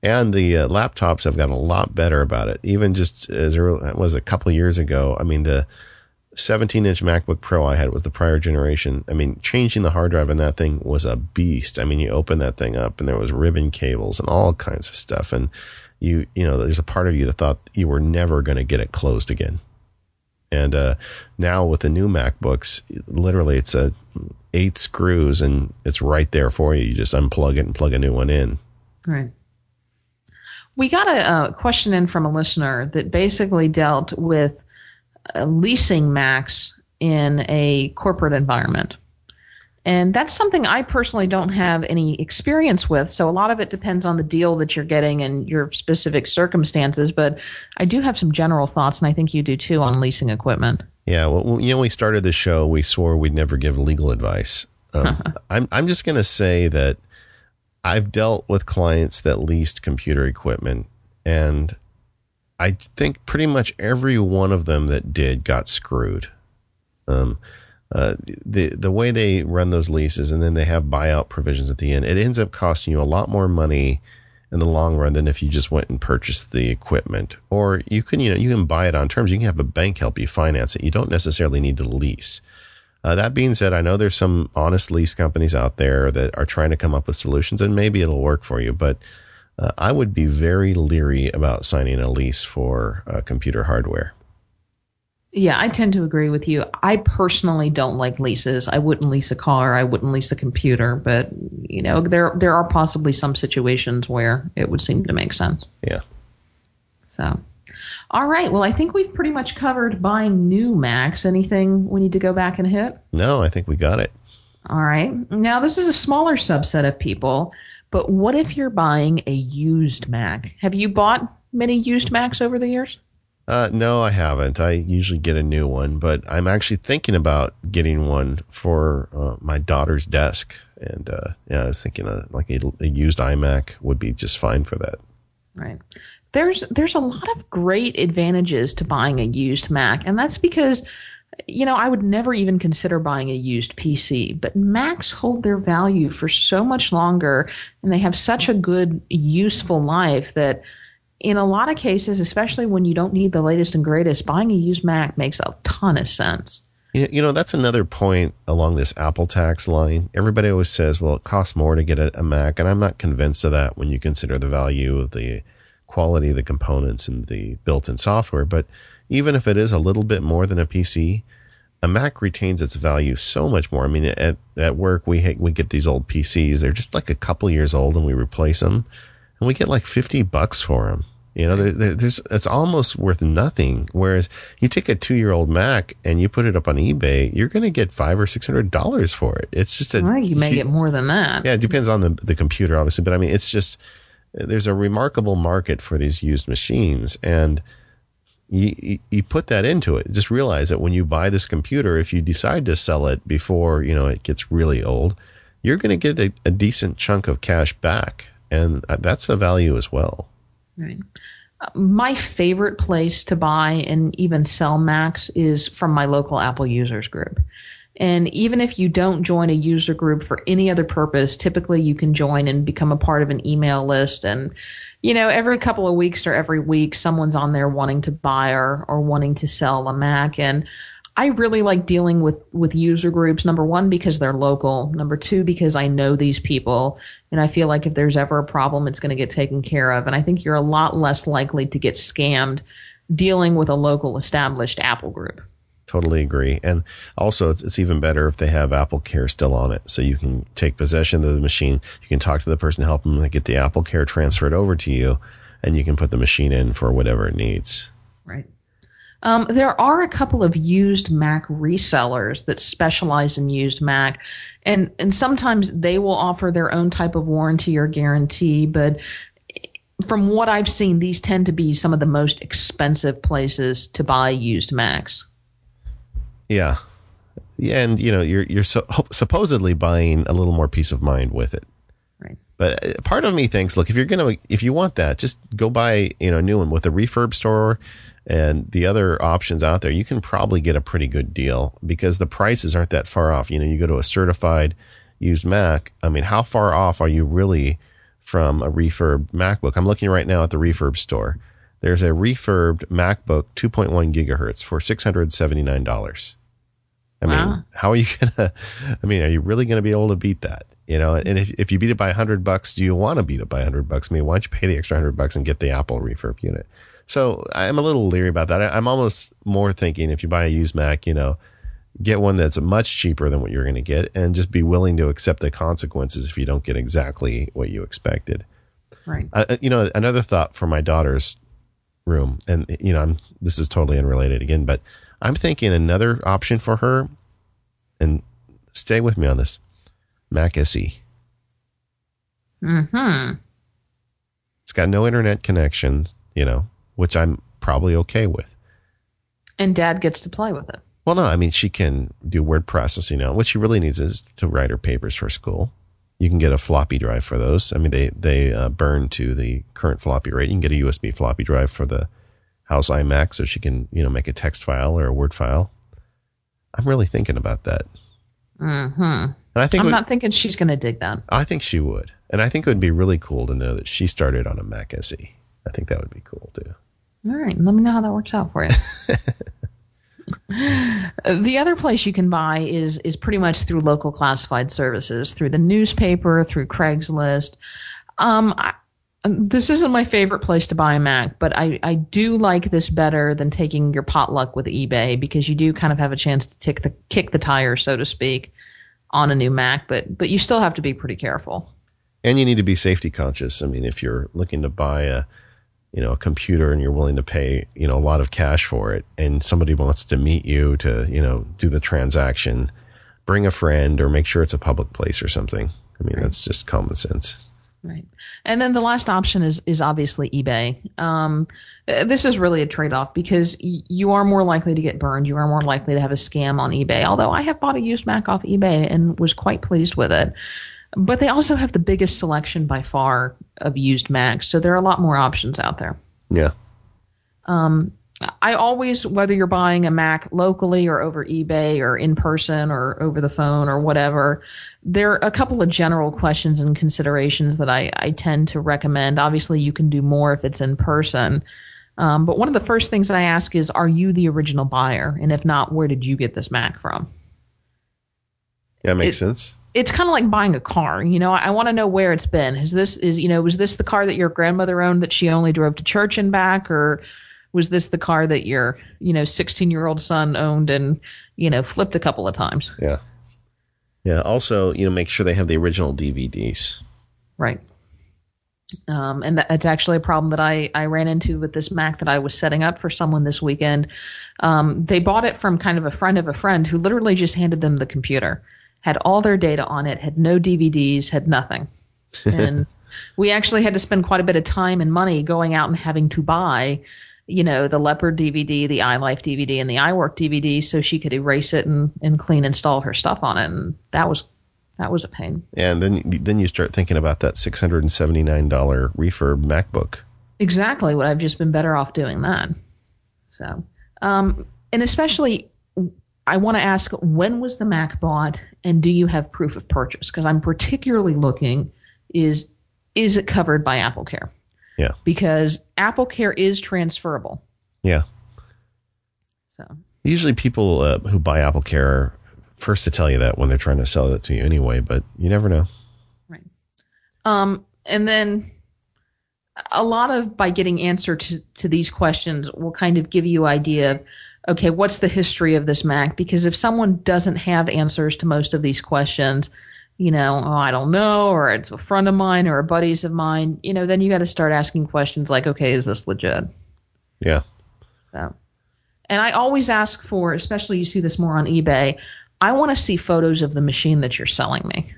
And the uh, laptops have gotten a lot better about it. Even just as it was a couple years ago. I mean, the 17 inch MacBook Pro I had was the prior generation. I mean, changing the hard drive in that thing was a beast. I mean, you open that thing up and there was ribbon cables and all kinds of stuff. And you, you know, there's a part of you that thought you were never going to get it closed again. And uh, now with the new MacBooks, literally it's a eight screws and it's right there for you. You just unplug it and plug a new one in. Right. We got a, a question in from a listener that basically dealt with uh, leasing Macs in a corporate environment. And that's something I personally don't have any experience with. So a lot of it depends on the deal that you're getting and your specific circumstances. But I do have some general thoughts, and I think you do too, on leasing equipment. Yeah. Well, you know, we started the show, we swore we'd never give legal advice. Um, I'm, I'm just going to say that I've dealt with clients that leased computer equipment, and I think pretty much every one of them that did got screwed. Um, uh, the the way they run those leases and then they have buyout provisions at the end, it ends up costing you a lot more money in the long run than if you just went and purchased the equipment. Or you can you know you can buy it on terms. You can have a bank help you finance it. You don't necessarily need to lease. Uh, that being said, I know there's some honest lease companies out there that are trying to come up with solutions, and maybe it'll work for you. But uh, I would be very leery about signing a lease for uh, computer hardware. Yeah, I tend to agree with you. I personally don't like leases. I wouldn't lease a car. I wouldn't lease a computer. But you know, there there are possibly some situations where it would seem to make sense. Yeah. So, all right. Well, I think we've pretty much covered buying new Macs. Anything we need to go back and hit? No, I think we got it. All right. Now, this is a smaller subset of people, but what if you're buying a used Mac? Have you bought many used Macs over the years? Uh, no, I haven't. I usually get a new one, but I'm actually thinking about getting one for uh, my daughter's desk. And uh, yeah, I was thinking like a, a, used iMac would be just fine for that. Right. There's there's a lot of great advantages to buying a used Mac, and that's because you know I would never even consider buying a used PC. But Macs hold their value for so much longer, and they have such a good useful life that in a lot of cases, especially when you don't need the latest and greatest, buying a used Mac makes a ton of sense. You know, that's another point along this Apple tax line. Everybody always says, well, it costs more to get a, Mac. And I'm not convinced of that when you consider the value of the quality of the components and the built in software. But even if it is a little bit more than a PC, a Mac retains its value so much more. I mean, at, at work, we, we get these old PCs. They're just like a couple years old and we replace them and we get like 50 bucks for them. You know, there, there, there's it's almost worth nothing. Whereas you take a two year old Mac and you put it up on eBay, you're going to get five or six hundred dollars for it. It's just a well, you may get more than that. Yeah, it depends on the the computer, obviously, but I mean, it's just there's a remarkable market for these used machines, and you, you put that into it. Just realize that when you buy this computer, if you decide to sell it before you know it gets really old, you're going to get a, a, decent chunk of cash back, and uh, that's a value as well. Right. Uh, my favorite place to buy and even sell Macs is from my local Apple users group. And even if you don't join a user group for any other purpose, typically you can join and become a part of an email list. And, you know, every couple of weeks or every week, someone's on there wanting to buy or, or wanting to sell a Mac. And I really like dealing with, with user groups. Number one, because they're local. Number two, because I know these people. And I feel like if there's ever a problem, it's going to get taken care of. And I think you're a lot less likely to get scammed dealing with a local established Apple group totally agree. And also, it's, it's, even better if they have Apple Care still on it, so you can take possession of the machine. You can talk to the person, help them get the Apple Care transferred over to you, and you can put the machine in for whatever it needs. Right. Um, there are a couple of used Mac resellers that specialize in used Mac, and and sometimes they will offer their own type of warranty or guarantee, but from what I've seen, these tend to be some of the most expensive places to buy used Macs. Yeah. Yeah, and you know you're you're so, supposedly buying a little more peace of mind with it. Right. But uh, part of me thinks, look, if you're gonna if you want that, just go buy you know a new one with a refurb store and the other options out there. You can probably get a pretty good deal because the prices aren't that far off. You know, you go to a certified used Mac. I mean, how far off are you really from a refurbed MacBook? I'm looking right now at the refurb store. There's a refurbed MacBook 2.1 gigahertz for $679. I mean, wow. how are you gonna? I mean, are you really gonna be able to beat that? You know, and if if you beat it by hundred bucks, do you want to beat it by hundred bucks? I mean, why don't you pay the extra hundred bucks and get the Apple refurb unit? So I'm a little leery about that. I'm almost more thinking if you buy a used Mac, you know, get one that's much cheaper than what you're going to get, and just be willing to accept the consequences if you don't get exactly what you expected. Right. Uh, you know, another thought for my daughter's room, and you know, I'm, this is totally unrelated again, but I'm thinking another option for her, and stay with me on this Mac SE. Hmm. It's got no internet connections, you know, which I'm probably okay with. And Dad gets to play with it. Well, no, I mean she can do word processing now. What she really needs is to write her papers for school. You can get a floppy drive for those. I mean, they they uh, burn to the current floppy rate. You can get a USB floppy drive for the house iMac so she can, you know, make a text file or a Word file. I'm really thinking about that. Hmm. And I think I'm would, not thinking she's going to dig that. I think she would, and I think it would be really cool to know that she started on a Mac SE. I think that would be cool too. All right, let me know how that works out for you. the other place you can buy is is pretty much through local classified services, through the newspaper, through Craigslist. Um, I, this isn't my favorite place to buy a Mac, but I, I do like this better than taking your potluck with eBay because you do kind of have a chance to tick the kick the tire, so to speak, on a new Mac, but but you still have to be pretty careful. And you need to be safety conscious. I mean, if you're looking to buy a you know a computer and you're willing to pay you know a lot of cash for it, and somebody wants to meet you to you know do the transaction, bring a friend or make sure it's a public place or something. I mean, right. that's just common sense. Right. And then the last option is is obviously eBay. Um, this is really a trade off because y- you are more likely to get burned. You are more likely to have a scam on eBay. Although I have bought a used Mac off eBay and was quite pleased with it. But they also have the biggest selection by far of used Macs, so there are a lot more options out there. Yeah. Um, I always, whether you're buying a Mac locally or over eBay or in person or over the phone or whatever, there are a couple of general questions and considerations that I, I tend to recommend. Obviously, you can do more if it's in person. Um, but one of the first things I ask is, are you the original buyer? And if not, where did you get this Mac from? Yeah, makes it, sense. It's kind of like buying a car. You know, I, I want to know where it's been. Is this is you know was this the car that your grandmother owned that she only drove to church and back, or was this the car that your you know 16 year old son owned and you know flipped a couple of times yeah yeah also you know make sure they have the original dvds right um, and that's actually a problem that I, I ran into with this Mac that I was setting up for someone this weekend. Um, they bought it from kind of a friend of a friend who literally just handed them the computer, had all their data on it, had no DVDs, had nothing. And we actually had to spend quite a bit of time and money going out and having to buy you know, the Leopard DVD, the iLife DVD, and the iWork DVD, so she could erase it and, and clean install her stuff on it. And that was that was a pain. And then then you start thinking about that six hundred and seventy nine dollar refurb MacBook. Exactly. What I've just been better off doing that. So, um, and especially, I want to ask when was the Mac bought, and do you have proof of purchase? Because I'm particularly looking is is it covered by Apple Care? Yeah. Because Apple Care is transferable. Yeah. So Usually, people uh, who buy Apple Care are first to tell you that when they're trying to sell it to you anyway, but you never know. Right. Um, and then a lot of by getting answer to, to these questions will kind of give you idea of okay, what's the history of this Mac? Because if someone doesn't have answers to most of these questions, you know, oh, I don't know, or it's a friend of mine or a buddies of mine, you know, then you got to start asking questions like, okay, is this legit? Yeah. So, and I always ask for, especially you see this more on eBay, I want to see photos of the machine that you're selling me.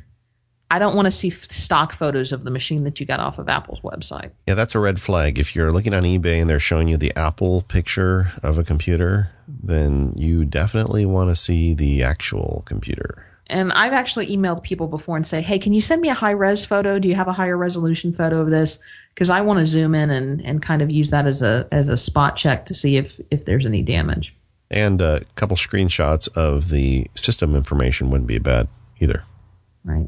I don't want to see f- stock photos of the machine that you got off of Apple's website. Yeah, that's a red flag. If you're looking on eBay and they're showing you the Apple picture of a computer, then you definitely want to see the actual computer. And I've actually emailed people before and say, "Hey, can you send me a high res photo? Do you have a higher resolution photo of this? Because I want to zoom in and, and kind of use that as a as a spot check to see if if there's any damage." And a couple screenshots of the system information wouldn't be bad either. Right.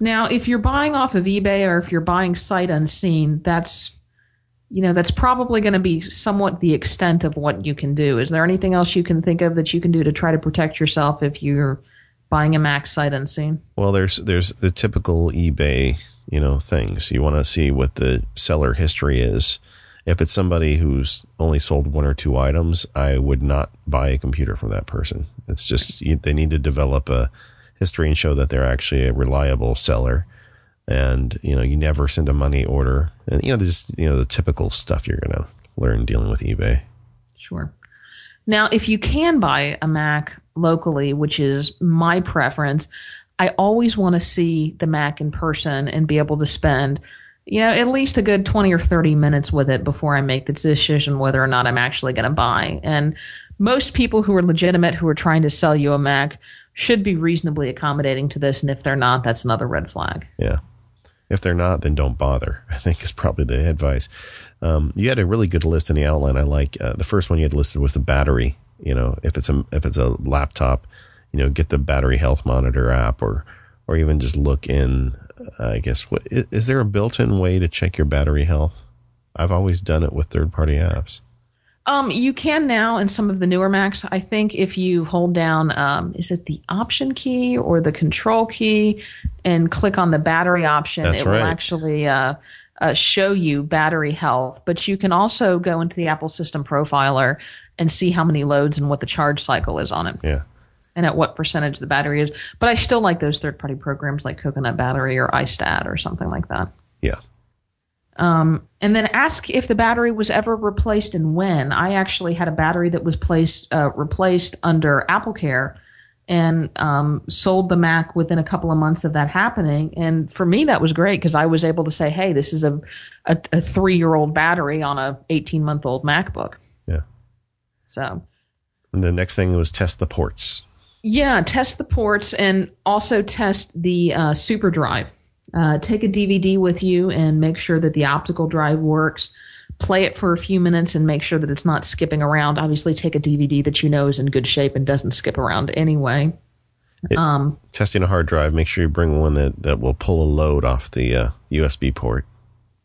Now, if you're buying off of eBay or if you're buying sight unseen, that's you know, that's probably going to be somewhat the extent of what you can do. Is there anything else you can think of that you can do to try to protect yourself if you're buying a Mac sight unseen? Well, there's there's the typical eBay, you know, things. You want to see what the seller history is. If it's somebody who's only sold one or two items, I would not buy a computer from that person. It's just they need to develop a history and show that they're actually a reliable seller. And you know, you never send a money order, and you know, just you know the typical stuff you're gonna learn dealing with eBay. Sure. Now, if you can buy a Mac locally, which is my preference, I always want to see the Mac in person and be able to spend, you know, at least a good 20 or 30 minutes with it before I make the decision whether or not I'm actually going to buy. And most people who are legitimate who are trying to sell you a Mac should be reasonably accommodating to this. And if they're not, that's another red flag. Yeah. If they're not, then don't bother. I think is probably the advice. Um, you had a really good list in the outline. I like uh, the first one you had listed was the battery. You know, if it's a if it's a laptop, you know, get the battery health monitor app, or or even just look in. Uh, I guess what is, is there a built-in way to check your battery health? I've always done it with third-party apps. Um, you can now in some of the newer Macs. I think if you hold down, um, is it the Option key or the Control key, and click on the battery option, That's it right. will actually uh, uh, show you battery health. But you can also go into the Apple System Profiler and see how many loads and what the charge cycle is on it, Yeah. and at what percentage the battery is. But I still like those third-party programs like Coconut Battery or iStat or something like that. Yeah. And then ask if the battery was ever replaced and when. I actually had a battery that was placed uh, replaced under Apple Care and um, sold the Mac within a couple of months of that happening. And for me, that was great because I was able to say, "Hey, this is a a, a three year old battery on a eighteen month old MacBook." Yeah. So And the next thing was test the ports. yeah, test the ports and also test the uh, super drive. Uh, take a DVD with you and make sure that the optical drive works. Play it for a few minutes and make sure that it's not skipping around. Obviously, take a DVD that you know is in good shape and doesn't skip around anyway. Testing a hard drive. Make sure you bring one that, that will pull a load off the uh, USB port.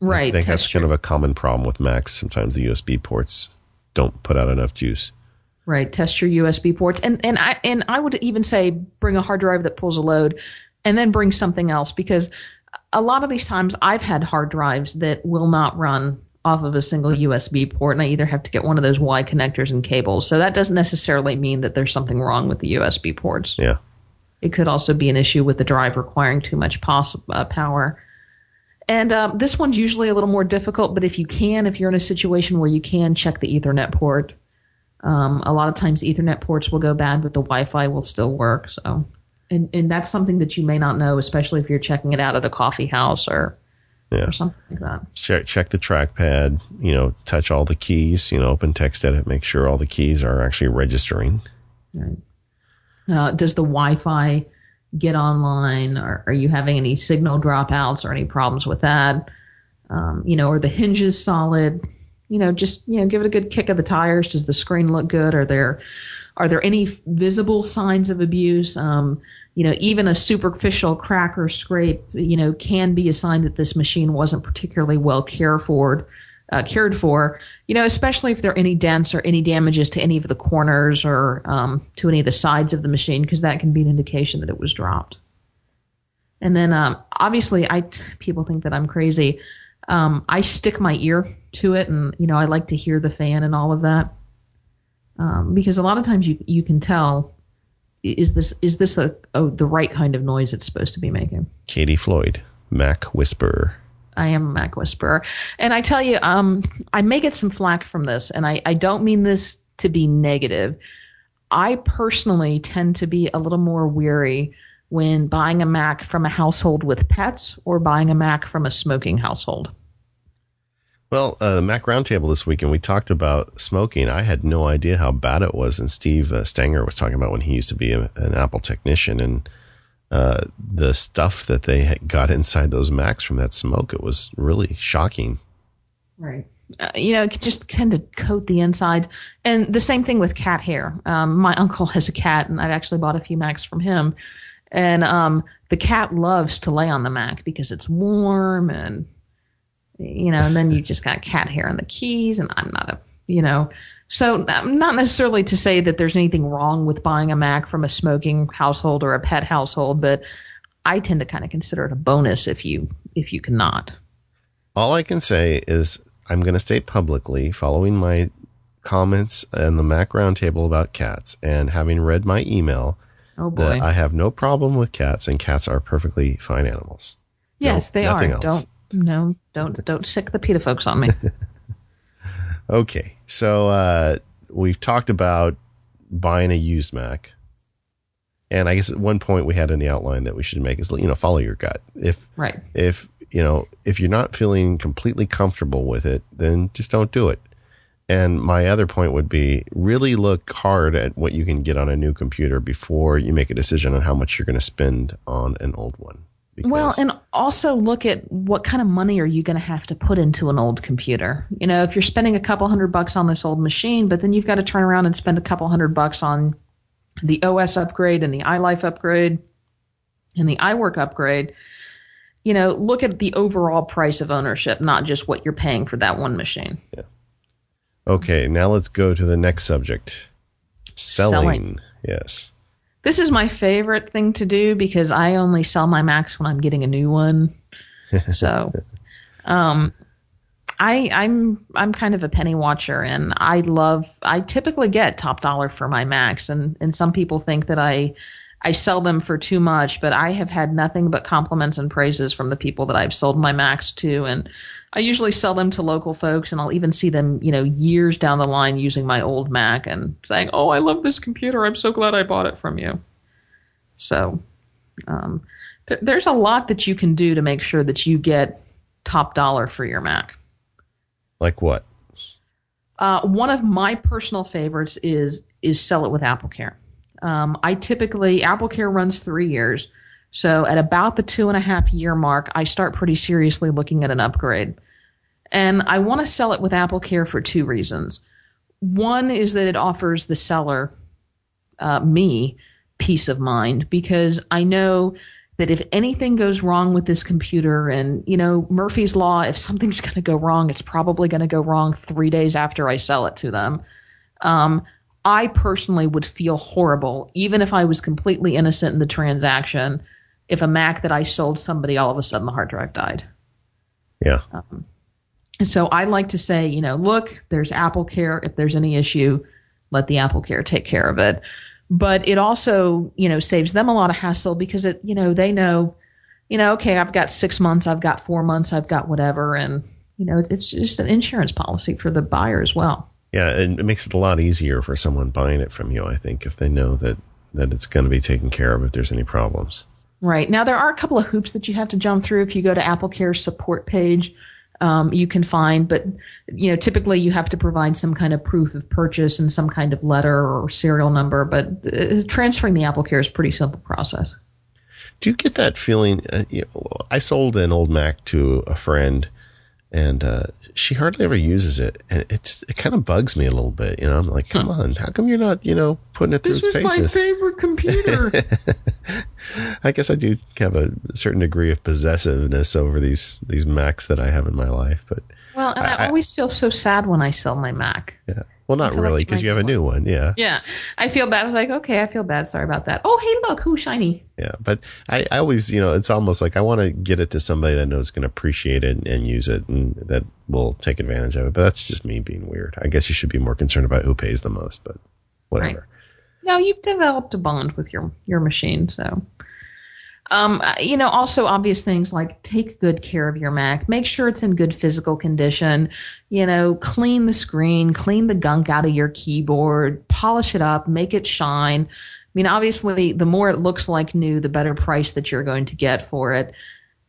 Right. I think that's kind of a common problem with Macs. Sometimes the USB ports don't put out enough juice. Right. Test your USB ports, and and I and I would even say bring a hard drive that pulls a load, and then bring something else because a lot of these times I've had hard drives that will not run off of a single USB port, and I either have to get one of those Y connectors and cables. So that doesn't necessarily mean that there's something wrong with the USB ports. Yeah. It could also be an issue with the drive requiring too much uh, power. And um, this one's usually a little more difficult, but if you can, if you're in a situation where you can check the Ethernet port, um, a lot of times Ethernet ports will go bad, but the Wi-Fi will still work. So, and and that's something that you may not know, especially if you're checking it out at a coffee house or Yeah. or something like that. check check the trackpad. You know, touch all the keys. You know, open text edit. make sure all the keys are actually registering. Right. Uh, does the Wi-Fi get online? Or are you having any signal dropouts or any problems with that? Um, you know, are the hinges solid? You know, just you know, give it a good kick of the tires. Does the screen look good? Are there are there any visible signs of abuse? Um, you know, even a superficial crack or scrape, you know, can be a sign that this machine wasn't particularly well cared for. Uh, cared for, you know, especially if there are any dents or any damages to any of the corners or um, to any of the sides of the machine, because that can be an indication that it was dropped. And then, um, obviously, I people think that I'm crazy. Um, I stick my ear to it, and you know, I like to hear the fan and all of that, um, because a lot of times you you can tell is this is this a, a the right kind of noise it's supposed to be making. Katie Floyd, Mac Whisperer. I am a Mac Whisperer. And I tell you, um, I may get some flack from this, and I, I don't mean this to be negative. I personally tend to be a little more weary when buying a Mac from a household with pets or buying a Mac from a smoking household. Well, uh, the Mac Roundtable this weekend, we talked about smoking. I had no idea how bad it was. And Steve uh, Stenger was talking about when he used to be a, an Apple technician and uh, the stuff that they got inside those Macs from that smoke. It was really shocking. Right. Uh, you know, it can just tend to coat the inside. And the same thing with cat hair. Um, my uncle has a cat, and I've actually bought a few Macs from him. And um, the cat loves to lay on the Mac because it's warm and, you know, and then you just got cat hair on the keys. And I'm not a, you know, so um, not necessarily to say that there's anything wrong with buying a Mac from a smoking household or a pet household, but I tend to kind of consider it a bonus if you if you cannot. All I can say is I'm going to state publicly, following my comments and the Mac Roundtable about cats and having read my email, Oh boy. that I have no problem with cats and cats are perfectly fine animals. yes, no- they are. else. Don't no, don't don't sic the PETA folks on me. Okay, so uh, we've talked about buying a used Mac, and I guess at one point we had in the outline that we should make is you know follow your gut. If right. if you know if you're not feeling completely comfortable with it, then just don't do it. And my other point would be really look hard at what you can get on a new computer before you make a decision on how much you're going to spend on an old one. Because- Well, and also look at what kind of money are you going to have to put into an old computer. You know, if you're spending a couple hundred bucks on this old machine, but then you've got to turn around and spend a couple hundred bucks on the OS upgrade and the iLife upgrade and the iWork upgrade. You know, look at the overall price of ownership, not just what you're paying for that one machine. Yeah. Okay, now let's go to the next subject. Selling. Selling. Yes. This is my favorite thing to do because I only sell my Macs when I'm getting a new one. So, um, I I'm I'm kind of a penny watcher, and I love. I typically get top dollar for my Macs, and and some people think that I I sell them for too much, but I have had nothing but compliments and praises from the people that I've sold my Macs to, and I usually sell them to local folks, and I'll even see them, you know, years down the line using my old Mac and saying, "Oh, I love this computer. I'm so glad I bought it from you." So, um, th- there's a lot that you can do to make sure that you get top dollar for your Mac. Like what? Uh, one of my personal favorites is is sell it with AppleCare. Um, I typically AppleCare runs three years, so at about the two and a half year mark, I start pretty seriously looking at an upgrade. And I want to sell it with AppleCare for two reasons. One is that it offers the seller, uh, me, peace of mind because I know that if anything goes wrong with this computer and you know murphy's law if something's going to go wrong it's probably going to go wrong three days after i sell it to them um, i personally would feel horrible even if i was completely innocent in the transaction if a mac that i sold somebody all of a sudden the hard drive died. Yeah. and so i like to say you know look there's apple care. If there's any issue let the apple care take care of it. But it also you know saves them a lot of hassle because it you know they know you know okay i've got six months i've got four months i've got whatever. And you know it's just an insurance policy for the buyer as well. Yeah, and it makes it a lot easier for someone buying it from you, I think, if they know that, that it's going to be taken care of if there's any problems. Right. Now, there are a couple of hoops that you have to jump through. If you go to AppleCare's support page, um, you can find, but you know, typically you have to provide some kind of proof of purchase and some kind of letter or serial number. But uh, transferring the Apple Care is a pretty simple process. Do you get that feeling? Uh, you know, I sold an old Mac to a friend, and uh, she hardly ever uses it, and it's it kind of bugs me a little bit. You know, I'm like, come on, how come you're not, you know, putting it through this its was my favorite computer. I guess I do have a certain degree of possessiveness over these these Macs that I have in my life, but well, and I, I- always feel so sad when I sell my Mac. yeah, well, not really because you have a new one, yeah, Yeah, I feel bad. I was like, okay, I feel bad. Sorry about that. Oh, hey, look, who's shiny? yeah. But I, I always, you know, it's almost like I want to get it to somebody that knows going to appreciate it and, and use it, and that will take advantage of it. But that's just me being weird. I guess you should be more concerned about who pays the most, but whatever. No, you've developed a bond with your your machine, so. Um, uh, you know, also obvious things like take good care of your Mac. Make sure it's in good physical condition. You know, clean the screen, clean the gunk out of your keyboard, polish it up, make it shine. I mean, obviously, the more it looks like new, the better price that you're going to get for it.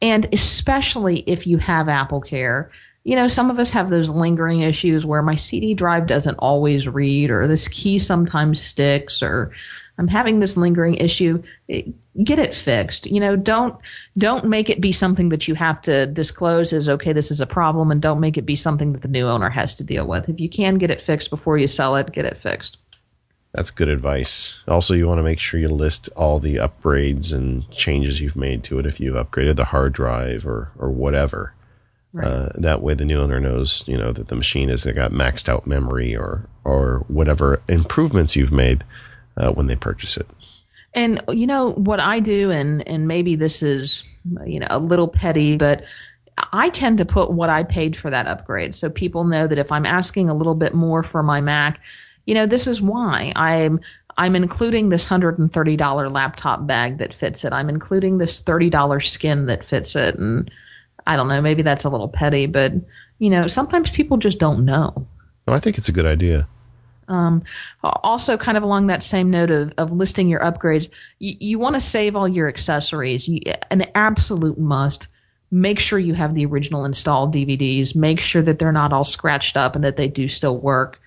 And especially if you have Apple Care, you know, some of us have those lingering issues where my CD drive doesn't always read, or this key sometimes sticks, or I'm having this lingering issue. Get it fixed. You know, don't don't make it be something that you have to disclose as okay, this is a problem, and don't make it be something that the new owner has to deal with. If you can get it fixed before you sell it, get it fixed. That's good advice. Also, you want to make sure you list all the upgrades and changes you've made to it if you've upgraded the hard drive or or whatever. Right. Uh, that way, the new owner knows, you know, that the machine has got maxed out memory or or whatever improvements you've made uh, when they purchase it. And you know what I do, and and maybe this is you know a little petty, but I tend to put what I paid for that upgrade, so people know that if I'm asking a little bit more for my Mac, you know this is why I'm I'm including this hundred and thirty dollar laptop bag that fits it. I'm including this thirty dollar skin that fits it, and I don't know, maybe that's a little petty, but you know sometimes people just don't know. No, I think it's a good idea. Also kind of along that same note of, of listing your upgrades you, you want to save all your accessories you, an absolute must make sure you have the original installed dvds make sure that they're not all scratched up and that they do still work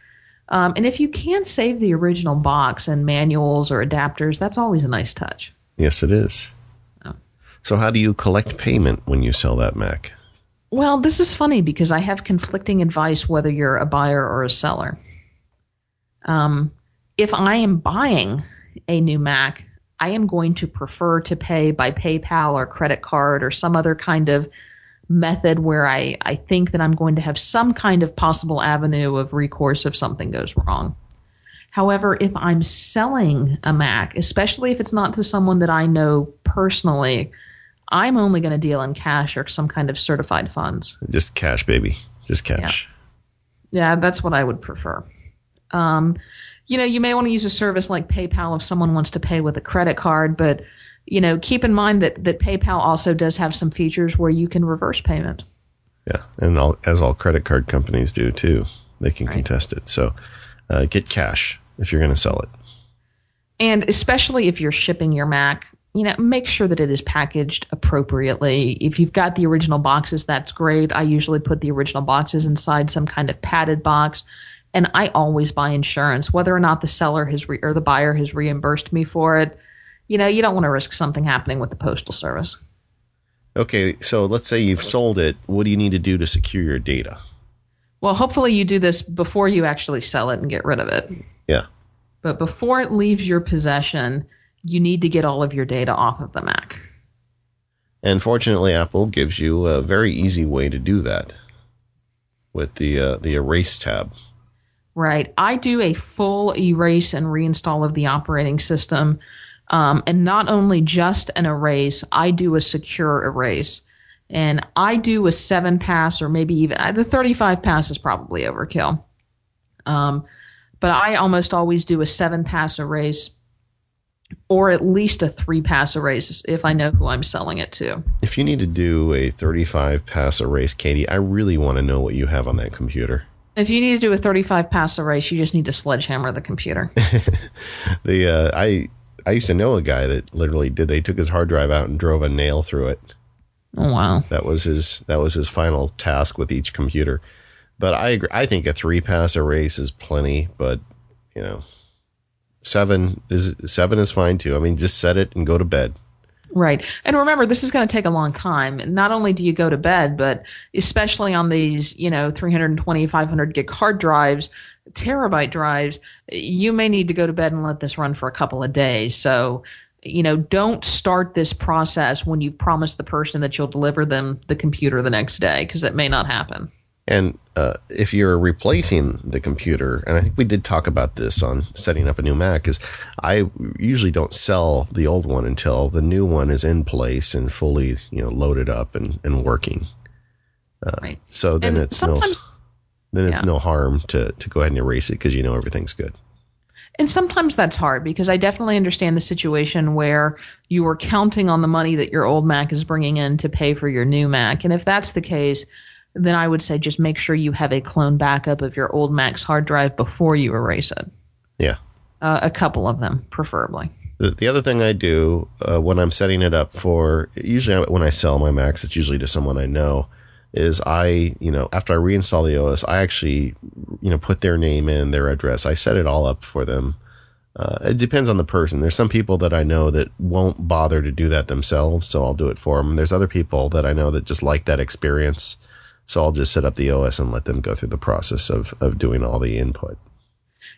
um, and if you can save the original box and manuals or adapters that's always a nice touch Yes, it is. Oh. So, how do you collect payment when you sell that Mac? Well, this is funny because I have conflicting advice whether you're a buyer or a seller. Um, if I am buying a new Mac, I am going to prefer to pay by PayPal or credit card or some other kind of method where I, I think that I'm going to have some kind of possible avenue of recourse if something goes wrong. However, if I'm selling a Mac, especially if it's not to someone that I know personally, I'm only going to deal in cash or some kind of certified funds. Just cash, baby. Just cash. Yeah, that's what I would prefer. Um, you know, you may want to use a service like PayPal if someone wants to pay with a credit card, but you know, keep in mind that that PayPal also does have some features where you can reverse payment. Yeah, and all, as all credit card companies do too, they can contest it. So, uh, get cash if you're going to sell it. And especially if you're shipping your Mac, you know, make sure that it is packaged appropriately. If you've got the original boxes, that's great. I usually put the original boxes inside some kind of padded box. And I always buy insurance, whether or not the seller has re- or the buyer has reimbursed me for it. You know, you don't want to risk something happening with the postal service. Okay, so let's say you've sold it. What do you need to do to secure your data? Well, hopefully you do this before you actually sell it and get rid of it. Yeah. But before it leaves your possession, you need to get all of your data off of the Mac. And fortunately, Apple gives you a very easy way to do that with the uh, the erase tab. Right. I do a full erase and reinstall of the operating system. Um, and not only just an erase, I do a secure erase. And I do a seven pass or maybe even uh, the 35 pass is probably overkill. Um, but I almost always do a seven pass erase or at least a three pass erase if I know who I'm selling it to. If you need to do a 35 pass erase, Katie, I really want to know what you have on that computer. If you need to do a 35 pass erase, you just need to sledgehammer the computer. The uh, I I used to know a guy that literally did. They took his hard drive out and drove a nail through it. Oh wow. That was his. That was his final task with each computer. But I agree. I think a three pass erase is plenty. But you know, seven is seven is fine too. I mean, just set it and go to bed. Right. And remember, this is going to take a long time. Not only do you go to bed, but especially on these, you know, 320, 500 gig hard drives, terabyte drives, you may need to go to bed and let this run for a couple of days. So, you know, don't start this process when you've promised the person that you'll deliver them the computer the next day because it may not happen. And uh, if you're replacing the computer, and I think we did talk about this on setting up a new Mac, is I usually don't sell the old one until the new one is in place and fully, you know, loaded up and, and working. Uh, right. So then and it's no, then it's yeah. no harm to to go ahead and erase it because you know everything's good. And sometimes that's hard because I definitely understand the situation where you are counting on the money that your old Mac is bringing in to pay for your new Mac, and if that's the case then I would say just make sure you have a clone backup of your old Mac's hard drive before you erase it. Yeah. Uh, a couple of them, preferably. The, the other thing I do uh, when I'm setting it up for, usually when I sell my Macs, it's usually to someone I know, is I, you know, after I reinstall the OS, I actually, you know, put their name in, their address. I set it all up for them. Uh, it depends on the person. There's some people that I know that won't bother to do that themselves, so I'll do it for them. There's other people that I know that just like that experience so I'll just set up the OS and let them go through the process of, of doing all the input.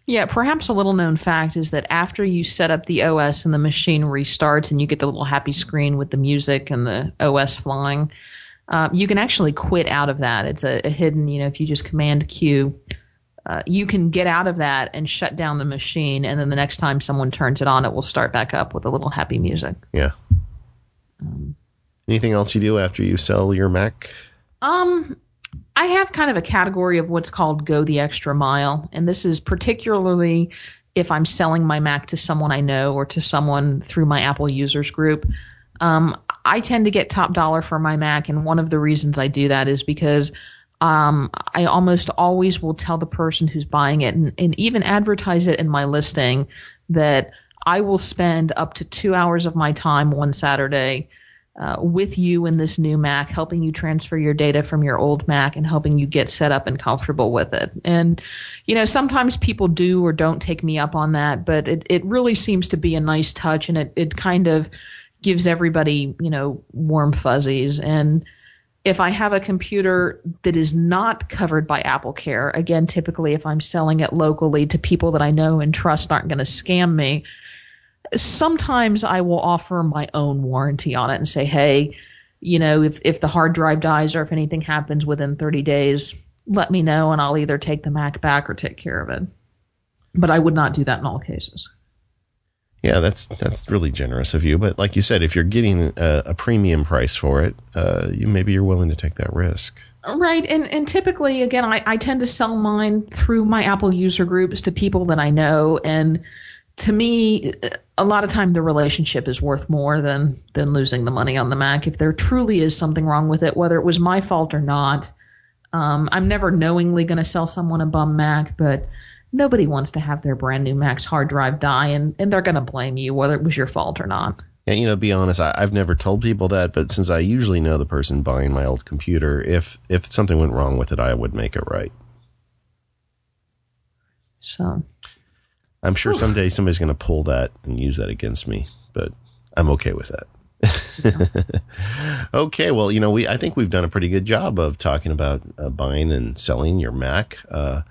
Yeah, perhaps a little known fact is that after you set up the OS and the machine restarts and you get the little happy screen with the music and the OS flying, um, you can actually quit out of that. It's a, a hidden, you know, if you just command Q, uh, you can get out of that and shut down the machine. And then the next time someone turns it on, it will start back up with a little happy music. Yeah. Um, Anything else you do after you sell your Mac? Um, I have kind of a category of what's called go the extra mile. And this is particularly if I'm selling my Mac to someone I know or to someone through my Apple users group. Um, I tend to get top dollar for my Mac. And one of the reasons I do that is because um, I almost always will tell the person who's buying it and, and even advertise it in my listing that I will spend up to two hours of my time one Saturday uh, with you in this new Mac, helping you transfer your data from your old Mac and helping you get set up and comfortable with it. And, you know, sometimes people do or don't take me up on that, but it, it really seems to be a nice touch and it, it kind of gives everybody, you know, warm fuzzies. And if I have a computer that is not covered by Apple Care, again, typically if I'm selling it locally to people that I know and trust aren't going to scam me, sometimes I will offer my own warranty on it and say, hey, you know, if, if the hard drive dies or if anything happens within 30 days, let me know and I'll either take the Mac back or take care of it. But I would not do that in all cases. Yeah, that's that's really generous of you. But like you said, if you're getting a, a premium price for it, uh, you maybe you're willing to take that risk. Right, and and typically, again, I, I tend to sell mine through my Apple user groups to people that I know, and to me, a lot of time the relationship is worth more than than losing the money on the Mac. If there truly is something wrong with it, whether it was my fault or not, um, I'm never knowingly going to sell someone a bum Mac, but nobody wants to have their brand new Mac's hard drive die, and and they're going to blame you whether it was your fault or not. And you know, be honest, I, have never told people that, but since I usually know the person buying my old computer, if if something went wrong with it, I would make it right. So I'm sure someday somebody's going to pull that and use that against me, but I'm okay with that. okay, well, you know, we I think we've done a pretty good job of talking about uh, buying and selling your Mac, uh,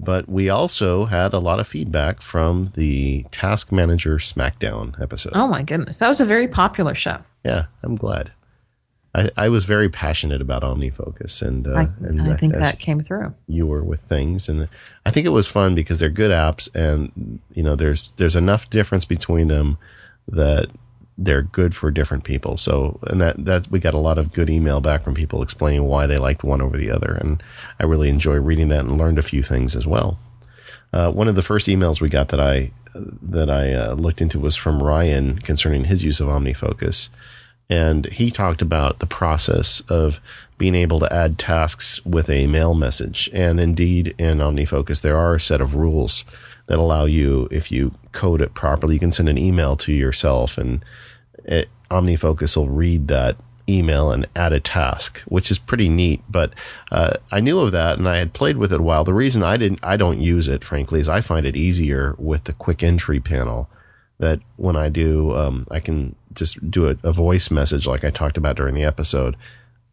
but we also had a lot of feedback from the Task Manager SmackDown episode. Oh my goodness, that was a very popular show. Yeah, I'm glad. I, I was very passionate about OmniFocus, and uh, I, and I think that came through. You were with things, and I think it was fun because they're good apps, and you know, there's there's enough difference between them that they're good for different people. So, and that that we got a lot of good email back from people explaining why they liked one over the other, and I really enjoy reading that and learned a few things as well. Uh, one of the first emails we got that I that I uh, looked into was from Ryan concerning his use of OmniFocus and he talked about the process of being able to add tasks with a mail message. And indeed, in OmniFocus, there are a set of rules that allow you, if you code it properly, you can send an email to yourself and it, OmniFocus will read that email and add a task, which is pretty neat. But uh, I knew of that and I had played with it a while. The reason I didn't, I don't use it, frankly, is I find it easier with the quick entry panel. That when I do, um, I can just do a, a voice message like I talked about during the episode.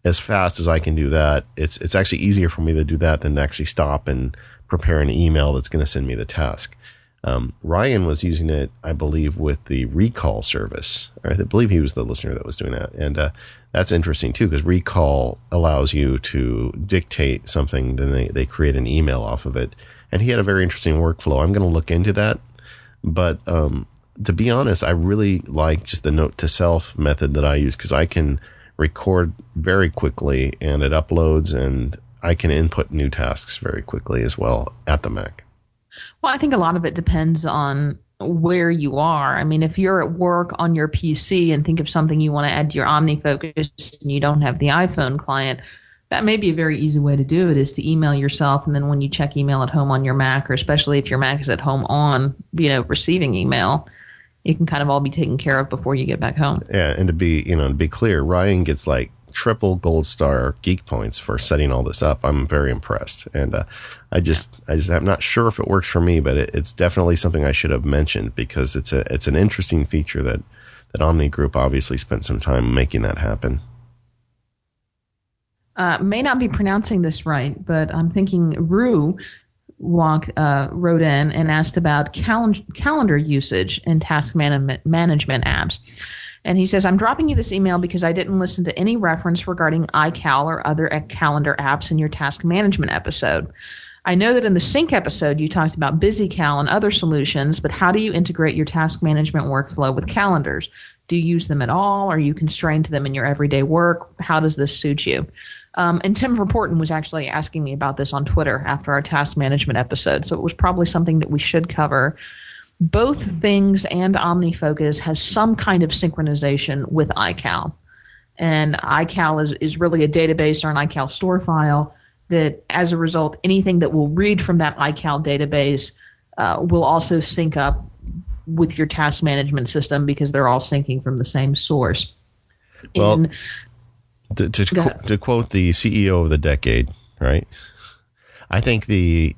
As fast as I can do that, it's it's actually easier for me to do that than to actually stop and prepare an email that's going to send me the task. Um, Ryan was using it, I believe, with the Reqall service. I believe he was the listener that was doing that, and uh, that's interesting too because Reqall allows you to dictate something, then they they create an email off of it, and he had a very interesting workflow. I'm going to look into that, but um, to be honest, I really like just the note to self method that I use because I can record very quickly and it uploads and I can input new tasks very quickly as well at the Mac. Well, I think a lot of it depends on where you are. I mean, if you're at work on your PC and think of something you want to add to your OmniFocus and you don't have the iPhone client, that may be a very easy way to do it is to email yourself and then when you check email at home on your Mac or especially if your Mac is at home on, you know, receiving email, it can kind of all be taken care of before you get back home. Yeah, and to be, you know, to be clear, Ryan gets like triple gold star geek points for setting all this up. I'm very impressed, and uh, I just, I just, I'm not sure if it works for me, but it, it's definitely something I should have mentioned because it's a, it's an interesting feature that that Omni Group obviously spent some time making that happen. Uh, may not be pronouncing this right, but I'm thinking Rue walked uh, wrote in and asked about cal- calendar usage in task management management apps. And he says, I'm dropping you this email because I didn't listen to any reference regarding iCal or other calendar apps in your task management episode. I know that in the sync episode you talked about BusyCal and other solutions, but how do you integrate your task management workflow with calendars? Do you use them at all? Are you constrained to them in your everyday work? How does this suit you? Um, and Tim Verpoorten was actually asking me about this on Twitter after our task management episode, so it was probably something that we should cover both things and OmniFocus has some kind of synchronization with iCal. And iCal is, is really a database or an iCal store file that, as a result, anything that will read from that iCal database uh, will also sync up with your task management system because they're all syncing from the same source. Well, In, to, to, qu- to quote the CEO of the decade, right? I think the,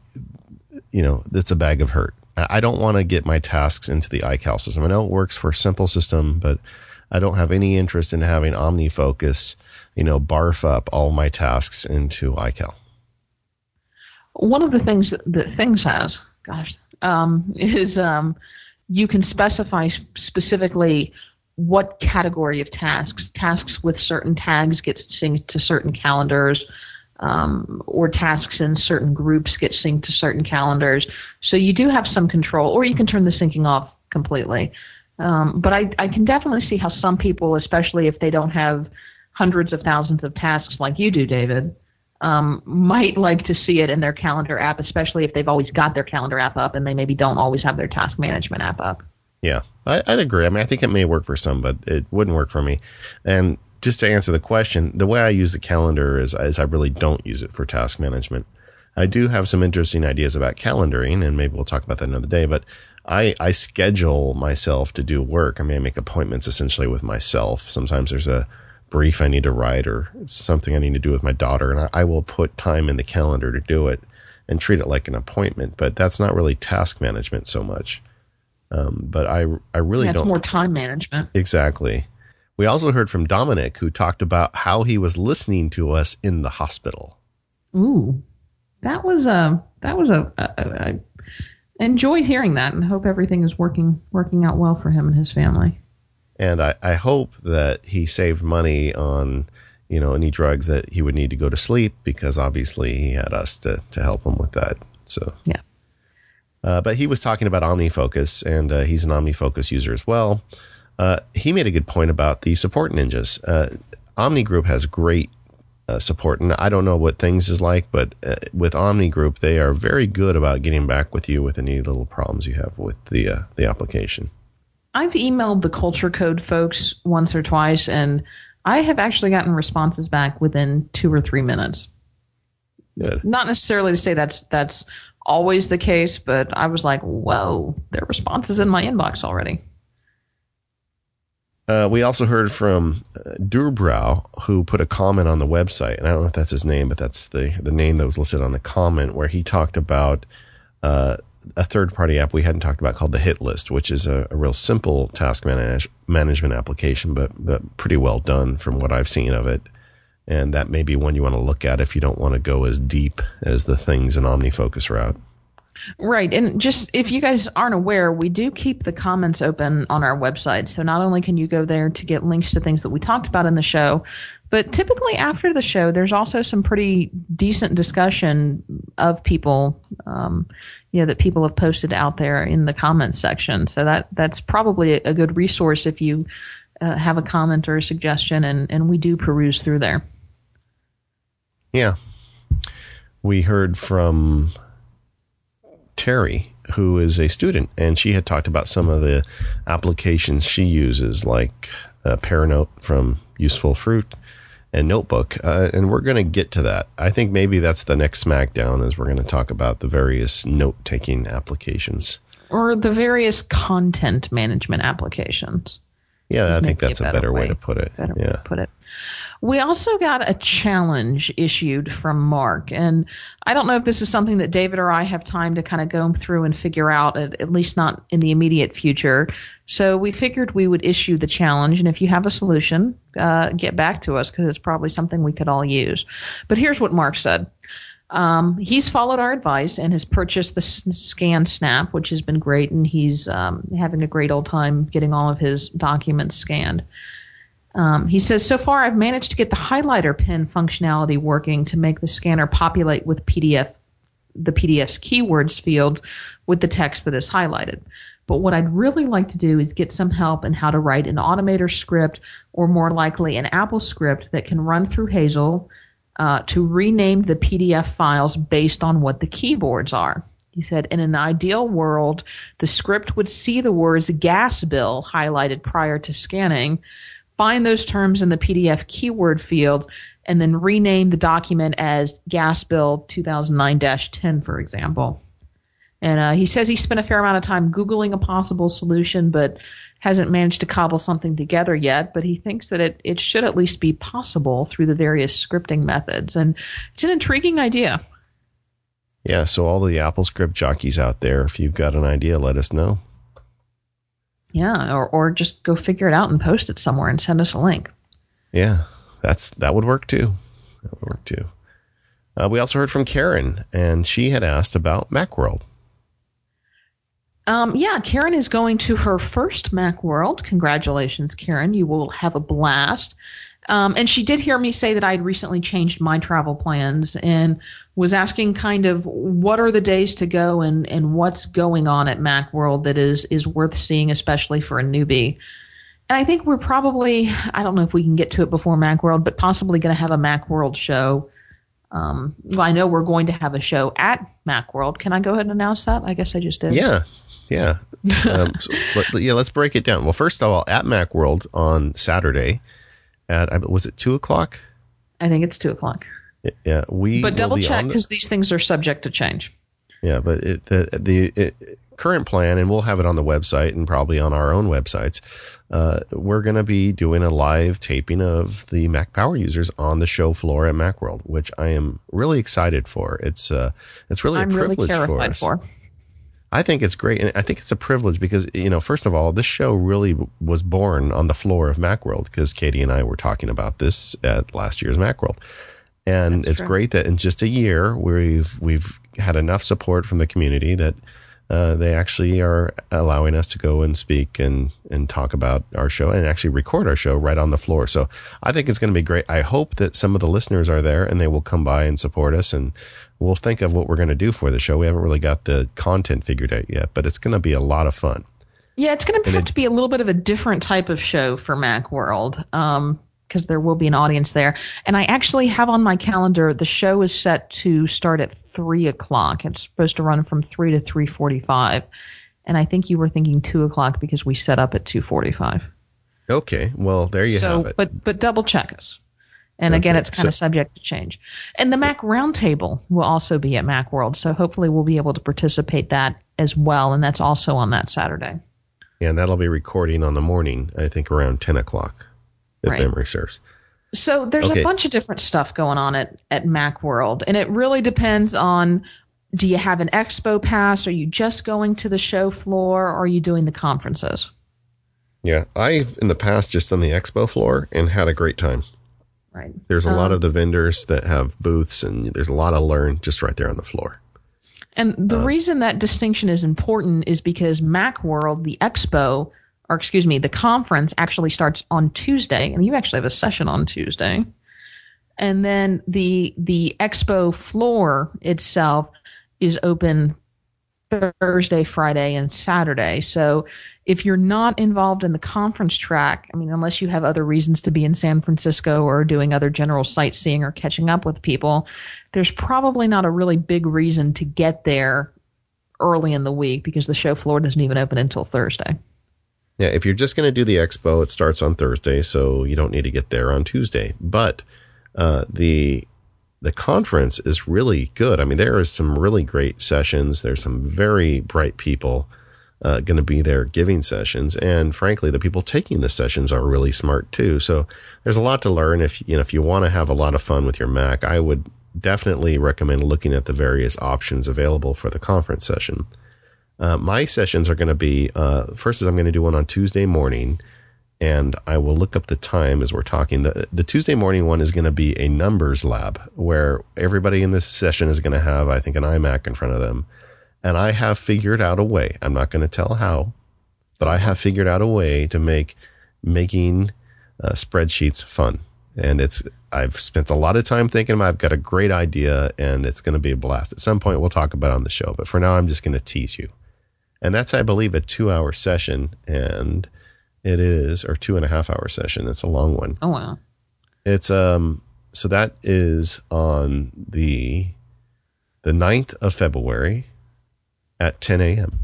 you know, that's a bag of hurt I don't want to get my tasks into the iCal system. I know it works for a simple system, but I don't have any interest in having OmniFocus, you know, barf up all my tasks into iCal. One of the things that, that Things has, gosh, um, is um, you can specify specifically what category of tasks. Tasks with certain tags get synced to certain calendars um, or tasks in certain groups get synced to certain calendars. So you do have some control, or you can turn the syncing off completely. Um, but I, I can definitely see how some people, especially if they don't have hundreds of thousands of tasks like you do, David, um, might like to see it in their calendar app, especially if they've always got their calendar app up and they maybe don't always have their task management app up. Yeah, I, would agree. I mean, I think it may work for some, but it wouldn't work for me. And just to answer the question, the way I use the calendar is, is I really don't use it for task management. I do have some interesting ideas about calendaring, and maybe we'll talk about that another day. But I, I schedule myself to do work. I mean, I make appointments essentially with myself. Sometimes there's a brief I need to write or something I need to do with my daughter, and I, I will put time in the calendar to do it and treat it like an appointment. But that's not really task management so much. Um, but I, I really yeah, don't. more time management. Exactly. We also heard from Dominic, who talked about how he was listening to us in the hospital. Ooh, that was a that was a, a, a I enjoyed hearing that, and hope everything is working working out well for him and his family. And I, I hope that he saved money on you know any drugs that he would need to go to sleep because obviously he had us to to help him with that. So yeah. Uh, but he was talking about OmniFocus, and uh, he's an OmniFocus user as well. Uh, he made a good point about the support ninjas. Uh, Omni Group has great uh, support, and I don't know what things is like, but uh, with Omni Group, they are very good about getting back with you with any little problems you have with the uh, the application. I've emailed the Cultured Code folks once or twice, and I have actually gotten responses back within two or three minutes. Good. Not necessarily to say that's that's always the case, but I was like, whoa, their response is in my inbox already. Uh, we also heard from uh, Durbrow, who put a comment on the website, and I don't know if that's his name, but that's the the name that was listed on the comment, where he talked about uh, a third party app we hadn't talked about called the Hit List, which is a, a real simple task manage, management application, but but pretty well done from what I've seen of it. And that may be one you want to look at if you don't want to go as deep as the things in OmniFocus route. Right. And just if you guys aren't aware, we do keep the comments open on our website. So not only can you go there to get links to things that we talked about in the show, but typically after the show, there's also some pretty decent discussion of people, um, you know, that people have posted out there in the comments section. So that that's probably a good resource if you uh, have a comment or a suggestion, and and we do peruse through there. Yeah, we heard from Terry, who is a student, and she had talked about some of the applications she uses, like uh, Paranote from Useful Fruit and Notebook. Uh, and we're going to get to that. I think maybe that's the next SmackDown, as we're going to talk about the various note taking applications or the various content management applications. Yeah, I think that's a better, better way, way, to put it. Better yeah. way to put it. We also got a challenge issued from Mark, and I don't know if this is something that David or I have time to kind of go through and figure out, at, at least not in the immediate future. So we figured we would issue the challenge, and if you have a solution, uh, get back to us because it's probably something we could all use. But here's what Mark said. Um, he's followed our advice and has purchased the Scan Snap, which has been great, and he's um, having a great old time getting all of his documents scanned. Um, he says, so far I've managed to get the highlighter pen functionality working to make the scanner populate with PDF, the PDF's keywords field with the text that is highlighted. But what I'd really like to do is get some help in how to write an automator script or more likely an Apple script that can run through Hazel uh, to rename the PDF files based on what the keywords are. He said, in an ideal world, the script would see the words gas bill highlighted prior to scanning, find those terms in the PDF keyword field, and then rename the document as gas bill 2009 10, for example. And uh, he says he spent a fair amount of time Googling a possible solution, but hasn't managed to cobble something together yet, but he thinks that it, it should at least be possible through the various scripting methods. And it's an intriguing idea. Yeah, so all the Apple script jockeys out there, if you've got an idea, let us know. Yeah, or, or just go figure it out and post it somewhere and send us a link. Yeah, that's that would work too. That would work too. Uh, we also heard from Karen, and she had asked about Macworld. Um, yeah, Karen is going to her first Macworld. Congratulations, Karen. You will have a blast. Um, and she did hear me say that I had recently changed my travel plans and was asking kind of what are the days to go and, and what's going on at Macworld that is, is worth seeing, especially for a newbie. And I think we're probably, I don't know if we can get to it before Macworld, but possibly going to have a Macworld show. Um, well, I know we're going to have a show at Macworld. Can I go ahead and announce that? I guess I just did. Yeah, yeah. Um, so let, yeah, let's break it down. Well, first of all, at Macworld on Saturday at was it two o'clock? I think it's two o'clock. Yeah, we. But double check because the, these things are subject to change. Yeah, but it, the the it, current plan, and we'll have it on the website and probably on our own websites. Uh, we're going to be doing a live taping of the Mac Power users on the show floor at MacWorld, which I am really excited for. It's uh, it's really I'm a privilege really for us. For. I think it's great, and I think it's a privilege because you know, first of all, this show really was born on the floor of MacWorld because Katie and I were talking about this at last year's MacWorld, and That's it's true. great that in just a year we've we've had enough support from the community that uh, they actually are allowing us to go and speak and and talk about our show and actually record our show right on the floor. So I think it's going to be great. I hope that some of the listeners are there and they will come by and support us and we'll think of what we're going to do for the show. We haven't really got the content figured out yet, but it's going to be a lot of fun. Yeah, it's going to have it, to be a little bit of a different type of show for Macworld. Um, because there will be an audience there. And I actually have on my calendar the show is set to start at three o'clock. It's supposed to run from three to three forty-five, and I think you were thinking two o'clock because we set up at two forty-five. Okay, well there you so, have it. But but double check us. And again, it's kind so- of subject to change. And the Mac Roundtable will also be at Macworld, so hopefully we'll be able to participate that as well, and that's also on that Saturday. And that'll be recording on the morning, I think around 10 o'clock, if Right. memory serves. So there's Okay. a bunch of different stuff going on at, at Macworld, and it really depends on do you have an expo pass? Are you just going to the show floor? Or are you doing the conferences? Yeah, I've in the past just done the expo floor and had a great time. Right. There's a lot Um, of the vendors that have booths, and there's a lot to learn just right there on the floor. And the reason that distinction is important is because Macworld, the expo, or excuse me, the conference actually starts on Tuesday, and you actually have a session on Tuesday. And then the the expo floor itself is open Thursday, Friday, and Saturday. So if you're not involved in the conference track, I mean, unless you have other reasons to be in San Francisco or doing other general sightseeing or catching up with people, there's probably not a really big reason to get there early in the week because the show floor doesn't even open until Thursday. Yeah, if you're just going to do the expo, it starts on Thursday, so you don't need to get there on Tuesday. But uh, the the conference is really good. I mean, there is some really great sessions. There's some very bright people uh, going to be there giving sessions, and frankly, the people taking the sessions are really smart too. So there's a lot to learn. If you know, if you want to have a lot of fun with your Mac, I would definitely recommend looking at the various options available for the conference session. Uh, my sessions are going to be uh, first is I'm going to do one on Tuesday morning, and I will look up the time as we're talking. The the Tuesday morning one is going to be a numbers lab where everybody in this session is going to have I think an iMac in front of them, and I have figured out a way. I'm not going to tell how, but I have figured out a way to make making uh, spreadsheets fun. And it's I've spent a lot of time thinking about. I've got a great idea, and it's going to be a blast. At some point, we'll talk about it on the show. But for now, I'm just going to tease you. And that's, I believe, a two-hour session, and it is, or two and a half hour session. It's a long one. Oh wow. It's um so that is on the the 9th of February at 10 a.m.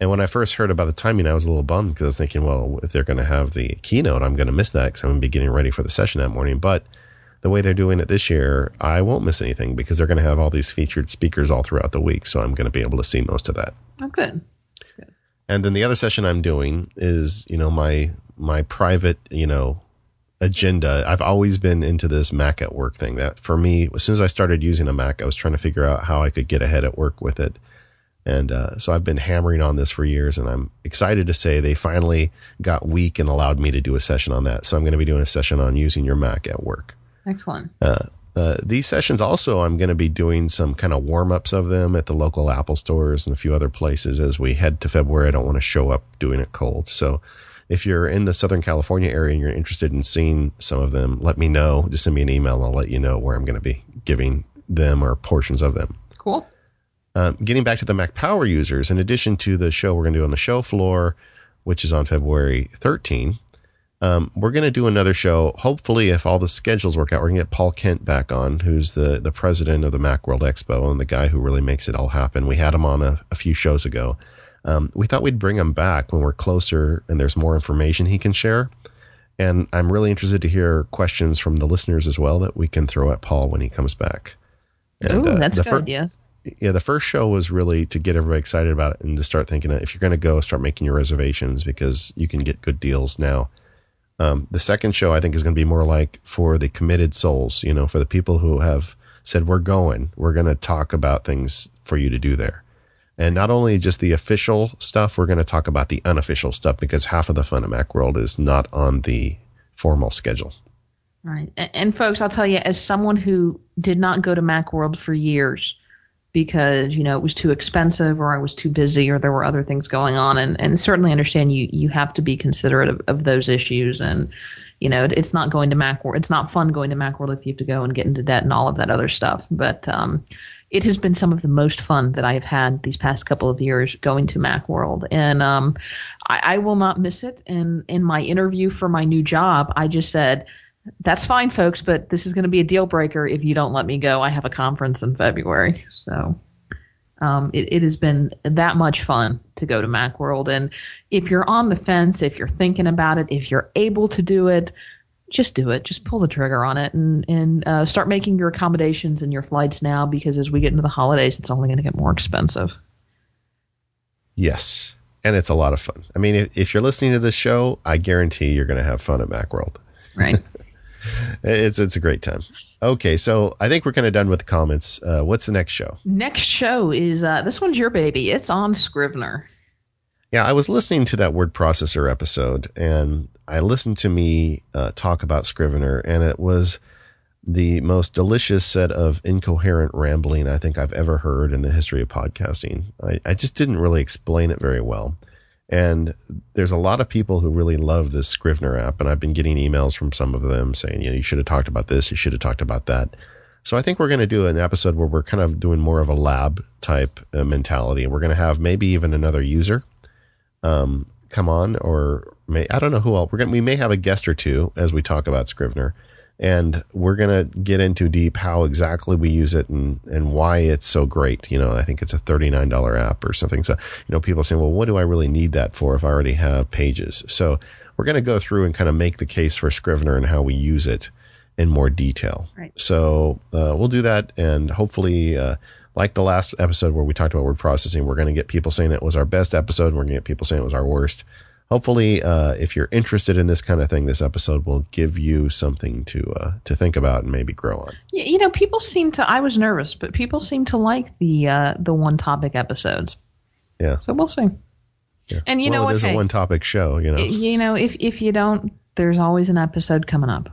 And when I first heard about the timing, I was a little bummed because I was thinking, well, if they're going to have the keynote, I'm going to miss that because I'm going to be getting ready for the session that morning. But the way they're doing it this year, I won't miss anything because they're going to have all these featured speakers all throughout the week. So I'm going to be able to see most of that. Oh good. And then the other session I'm doing is, you know, my my private, you know, agenda. I've always been into this Mac at work thing. That for me, as soon as I started using a Mac, I was trying to figure out how I could get ahead at work with it. And uh, so I've been hammering on this for years, and I'm excited to say they finally got weak and allowed me to do a session on that. So I'm going to be doing a session on using your Mac at work. Excellent. Uh, these sessions also, I'm going to be doing some kind of warm ups of them at the local Apple stores and a few other places as we head to February. I don't want to show up doing it cold. So if you're in the Southern California area and you're interested in seeing some of them, let me know. Just send me an email and I'll let you know where I'm going to be giving them or portions of them. Cool. Um, getting back to the Mac Power users, in addition to the show we're going to do on the show floor, which is on February 13, um, we're going to do another show. Hopefully, if all the schedules work out, we're going to get Paul Kent back on, who's the, the president of the Mac World Expo and the guy who really makes it all happen. We had him on a, a few shows ago. Um, we thought we'd bring him back when we're closer and there's more information he can share. And I'm really interested to hear questions from the listeners as well that we can throw at Paul when he comes back. And, Ooh, uh, that's the a good fir- idea. Yeah, the first show was really to get everybody excited about it and to start thinking that if you're going to go, start making your reservations because you can get good deals now. Um, the second show, I think, is going to be more like for the committed souls, you know, for the people who have said, we're going, we're going to talk about things for you to do there. And not only just the official stuff, we're going to talk about the unofficial stuff because half of the fun at Macworld is not on the formal schedule. Right. And, and folks, I'll tell you, as someone who did not go to Macworld for years because, you know, it was too expensive or I was too busy or there were other things going on and, and certainly understand you you have to be considerate of, of those issues and you know, it, it's not going to Macworld. It's not fun going to Macworld if you have to go and get into debt and all of that other stuff. But um, it has been some of the most fun that I have had these past couple of years going to Macworld, and um, I, I will not miss it. And in my interview for my new job, I just said, "That's fine, folks, but this is going to be a deal breaker if you don't let me go. I have a conference in February." So um, it, it has been that much fun to go to Macworld. And if you're on the fence, if you're thinking about it, if you're able to do it, just do it. Just pull the trigger on it and and uh, start making your accommodations and your flights now because as we get into the holidays, it's only going to get more expensive. Yes, and it's a lot of fun. I mean, if, if you're listening to this show, I guarantee you're going to have fun at MacWorld. Right. it's it's a great time. Okay, so I think we're kind of done with the comments. Uh, what's the next show? Next show is uh, this one's your baby. It's on Scrivener. Yeah, I was listening to that word processor episode, and I listened to me uh, talk about Scrivener, and it was the most delicious set of incoherent rambling I think I've ever heard in the history of podcasting. I, I just didn't really explain it very well. And there's a lot of people who really love this Scrivener app, and I've been getting emails from some of them saying, you know, you should have talked about this, you should have talked about that. So I think we're going to do an episode where we're kind of doing more of a lab type uh, mentality. We're going to have maybe even another user um, come on, or may I don't know who else. We're going we may have a guest or two as we talk about Scrivener and we're going to get into deep how exactly we use it and, and why it's so great. You know, I think it's a $39 app or something. So, you know, people are saying, well, what do I really need that for if I already have pages? So we're going to go through and kind of make the case for Scrivener and how we use it in more detail. Right. So uh, we'll do that. And hopefully, uh, like the last episode where we talked about word processing, we're going to get people saying it was our best episode. And we're going to get people saying it was our worst hopefully, uh, if you're interested in this kind of thing, this episode will give you something to uh, to think about and maybe grow on. You know, people seem to. I was nervous, but people seem to like the uh, the one topic episodes. Yeah. So we'll see. Yeah. And you well, know it what? is a one topic show. You know. You know, if if you don't, there's always an episode coming up.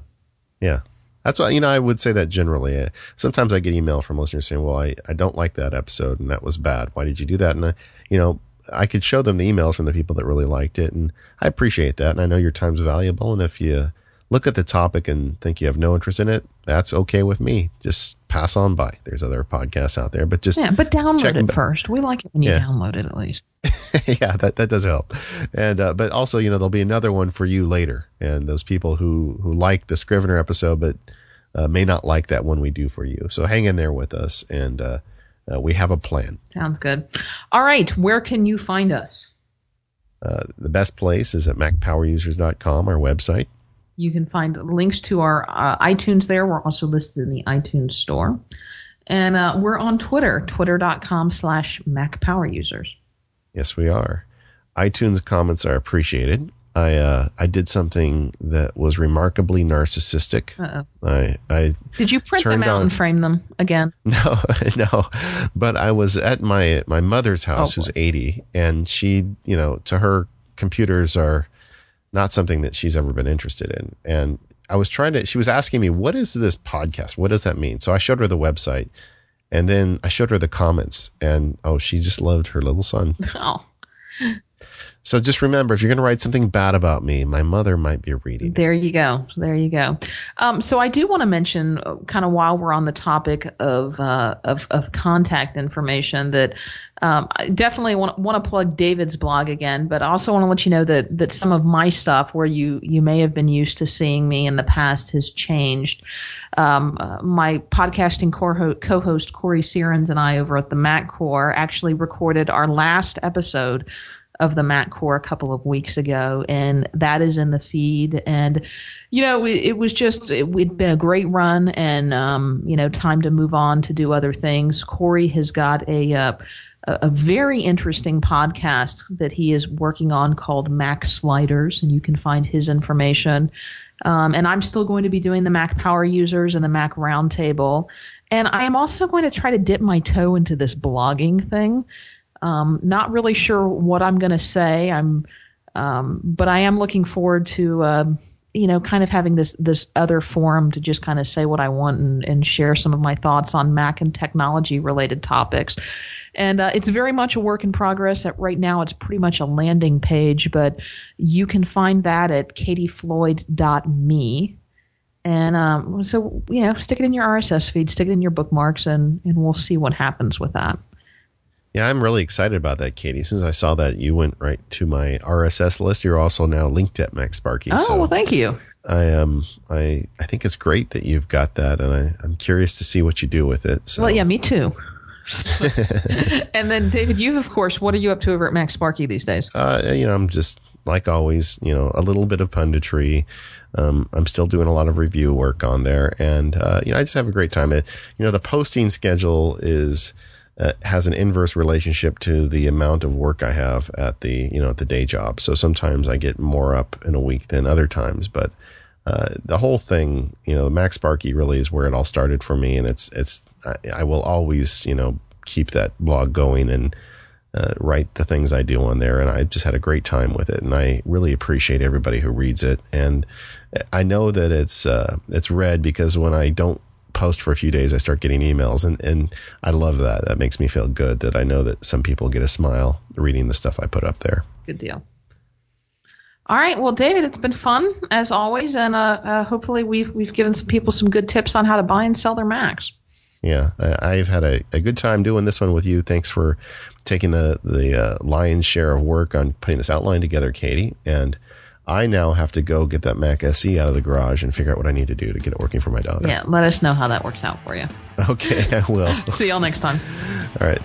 Yeah. That's why, you know, I would say that generally. Uh, sometimes I get email from listeners saying, well, I, I don't like that episode and that was bad. Why did you do that? And, I, you know, I could show them the emails from the people that really liked it, and I appreciate that. And I know your time's valuable. And if you look at the topic and think you have no interest in it, that's okay with me. Just pass on by. There's other podcasts out there, but just yeah, but download check it first. We like it when you Yeah. download it at least. yeah, that that does help. And uh, but also, you know, there'll be another one for you later. And those people who who like the Scrivener episode, but uh, may not like that one we do for you. So hang in there with us, and uh, uh, we have a plan. Sounds good. All right, where can you find us? Uh, the best place is at macpowerusers.com, our website. You can find links to our uh, iTunes there. We're also listed in the iTunes store. And uh, we're on Twitter, twitter.com slash MacPowerUsers. Yes, we are. iTunes comments are appreciated. I uh, I did something that was remarkably narcissistic. Uh-oh. I I Did you print them out on- and frame them again? no no, but I was at my my mother's house, Oh, who's eighty, and she you know to her computers are not something that she's ever been interested in, and I was trying to. She was asking me, "What is this podcast? What does that mean?" So I showed her the website, and then I showed her the comments, and oh, she just loved her little son. Oh, So just remember, if you're going to write something bad about me, my mother might be reading. There you go. There you go. Um, so I do want to mention, uh, kind of while we're on the topic of uh, of, of contact information, that um, I definitely want want to plug David's blog again, but I also want to let you know that that some of my stuff, where you you may have been used to seeing me in the past, has changed. Um, uh, my podcasting co- co-host Corey Sierens and I over at the Mac Core actually recorded our last episode of the Mac Core a couple of weeks ago, and that is in the feed. And you know, it, it was just it, it'd been a great run, and um, you know, time to move on to do other things. Corey has got a uh, a a very interesting podcast that he is working on called Mac Sliders, and you can find his information. Um, and I'm still going to be doing the Mac Power Users and the Mac Roundtable. And I am also going to try to dip my toe into this blogging thing. Um, not really sure what I'm going to say. I'm, um, but I am looking forward to, um, you know, kind of having this this other forum to just kind of say what I want and, and share some of my thoughts on Mac and technology related topics. And uh, it's very much a work in progress. At right now, it's pretty much a landing page, but you can find that at katiefloyd.me. And um, so, you know, stick it in your RSS feed, stick it in your bookmarks, and, and we'll see what happens with that. Yeah, I'm really excited about that, Katie. As soon as I saw that, you went right to my RSS list. You're also now linked at MacSparky. Oh, so well, thank you. I um I I think it's great that you've got that, and I I'm curious to see what you do with it. So Well, yeah, me too. and then, David, you, of course, what are you up to over at MacSparky these days? uh, you know, I'm just like always, you know, a little bit of punditry. Um, I'm still doing a lot of review work on there, and uh, you know, I just have a great time. It, you know, the posting schedule is uh, has an inverse relationship to the amount of work I have at the you know at the day job. So sometimes I get more up in a week than other times, but uh, the whole thing, you know, MacSparky really is where it all started for me, and it's it's I, I will always you know keep that blog going and uh, write the things I do on there, and I just had a great time with it, and I really appreciate everybody who reads it, and I know that it's uh, it's read because when I don't post for a few days, I start getting emails, and and I love that. That makes me feel good that I know that some people get a smile reading the stuff I put up there. Good deal. All right, well, David, it's been fun as always, and uh, uh, hopefully we've we've given some people some good tips on how to buy and sell their Macs. Yeah, I, have had a, a good time doing this one with you. Thanks for taking the the uh, lion's share of work on putting this outline together, Katie. And I now have to go get that Mac SE out of the garage and figure out what I need to do to get it working for my daughter. Yeah, let us know how that works out for you. Okay, I will. See y'all next time. All right.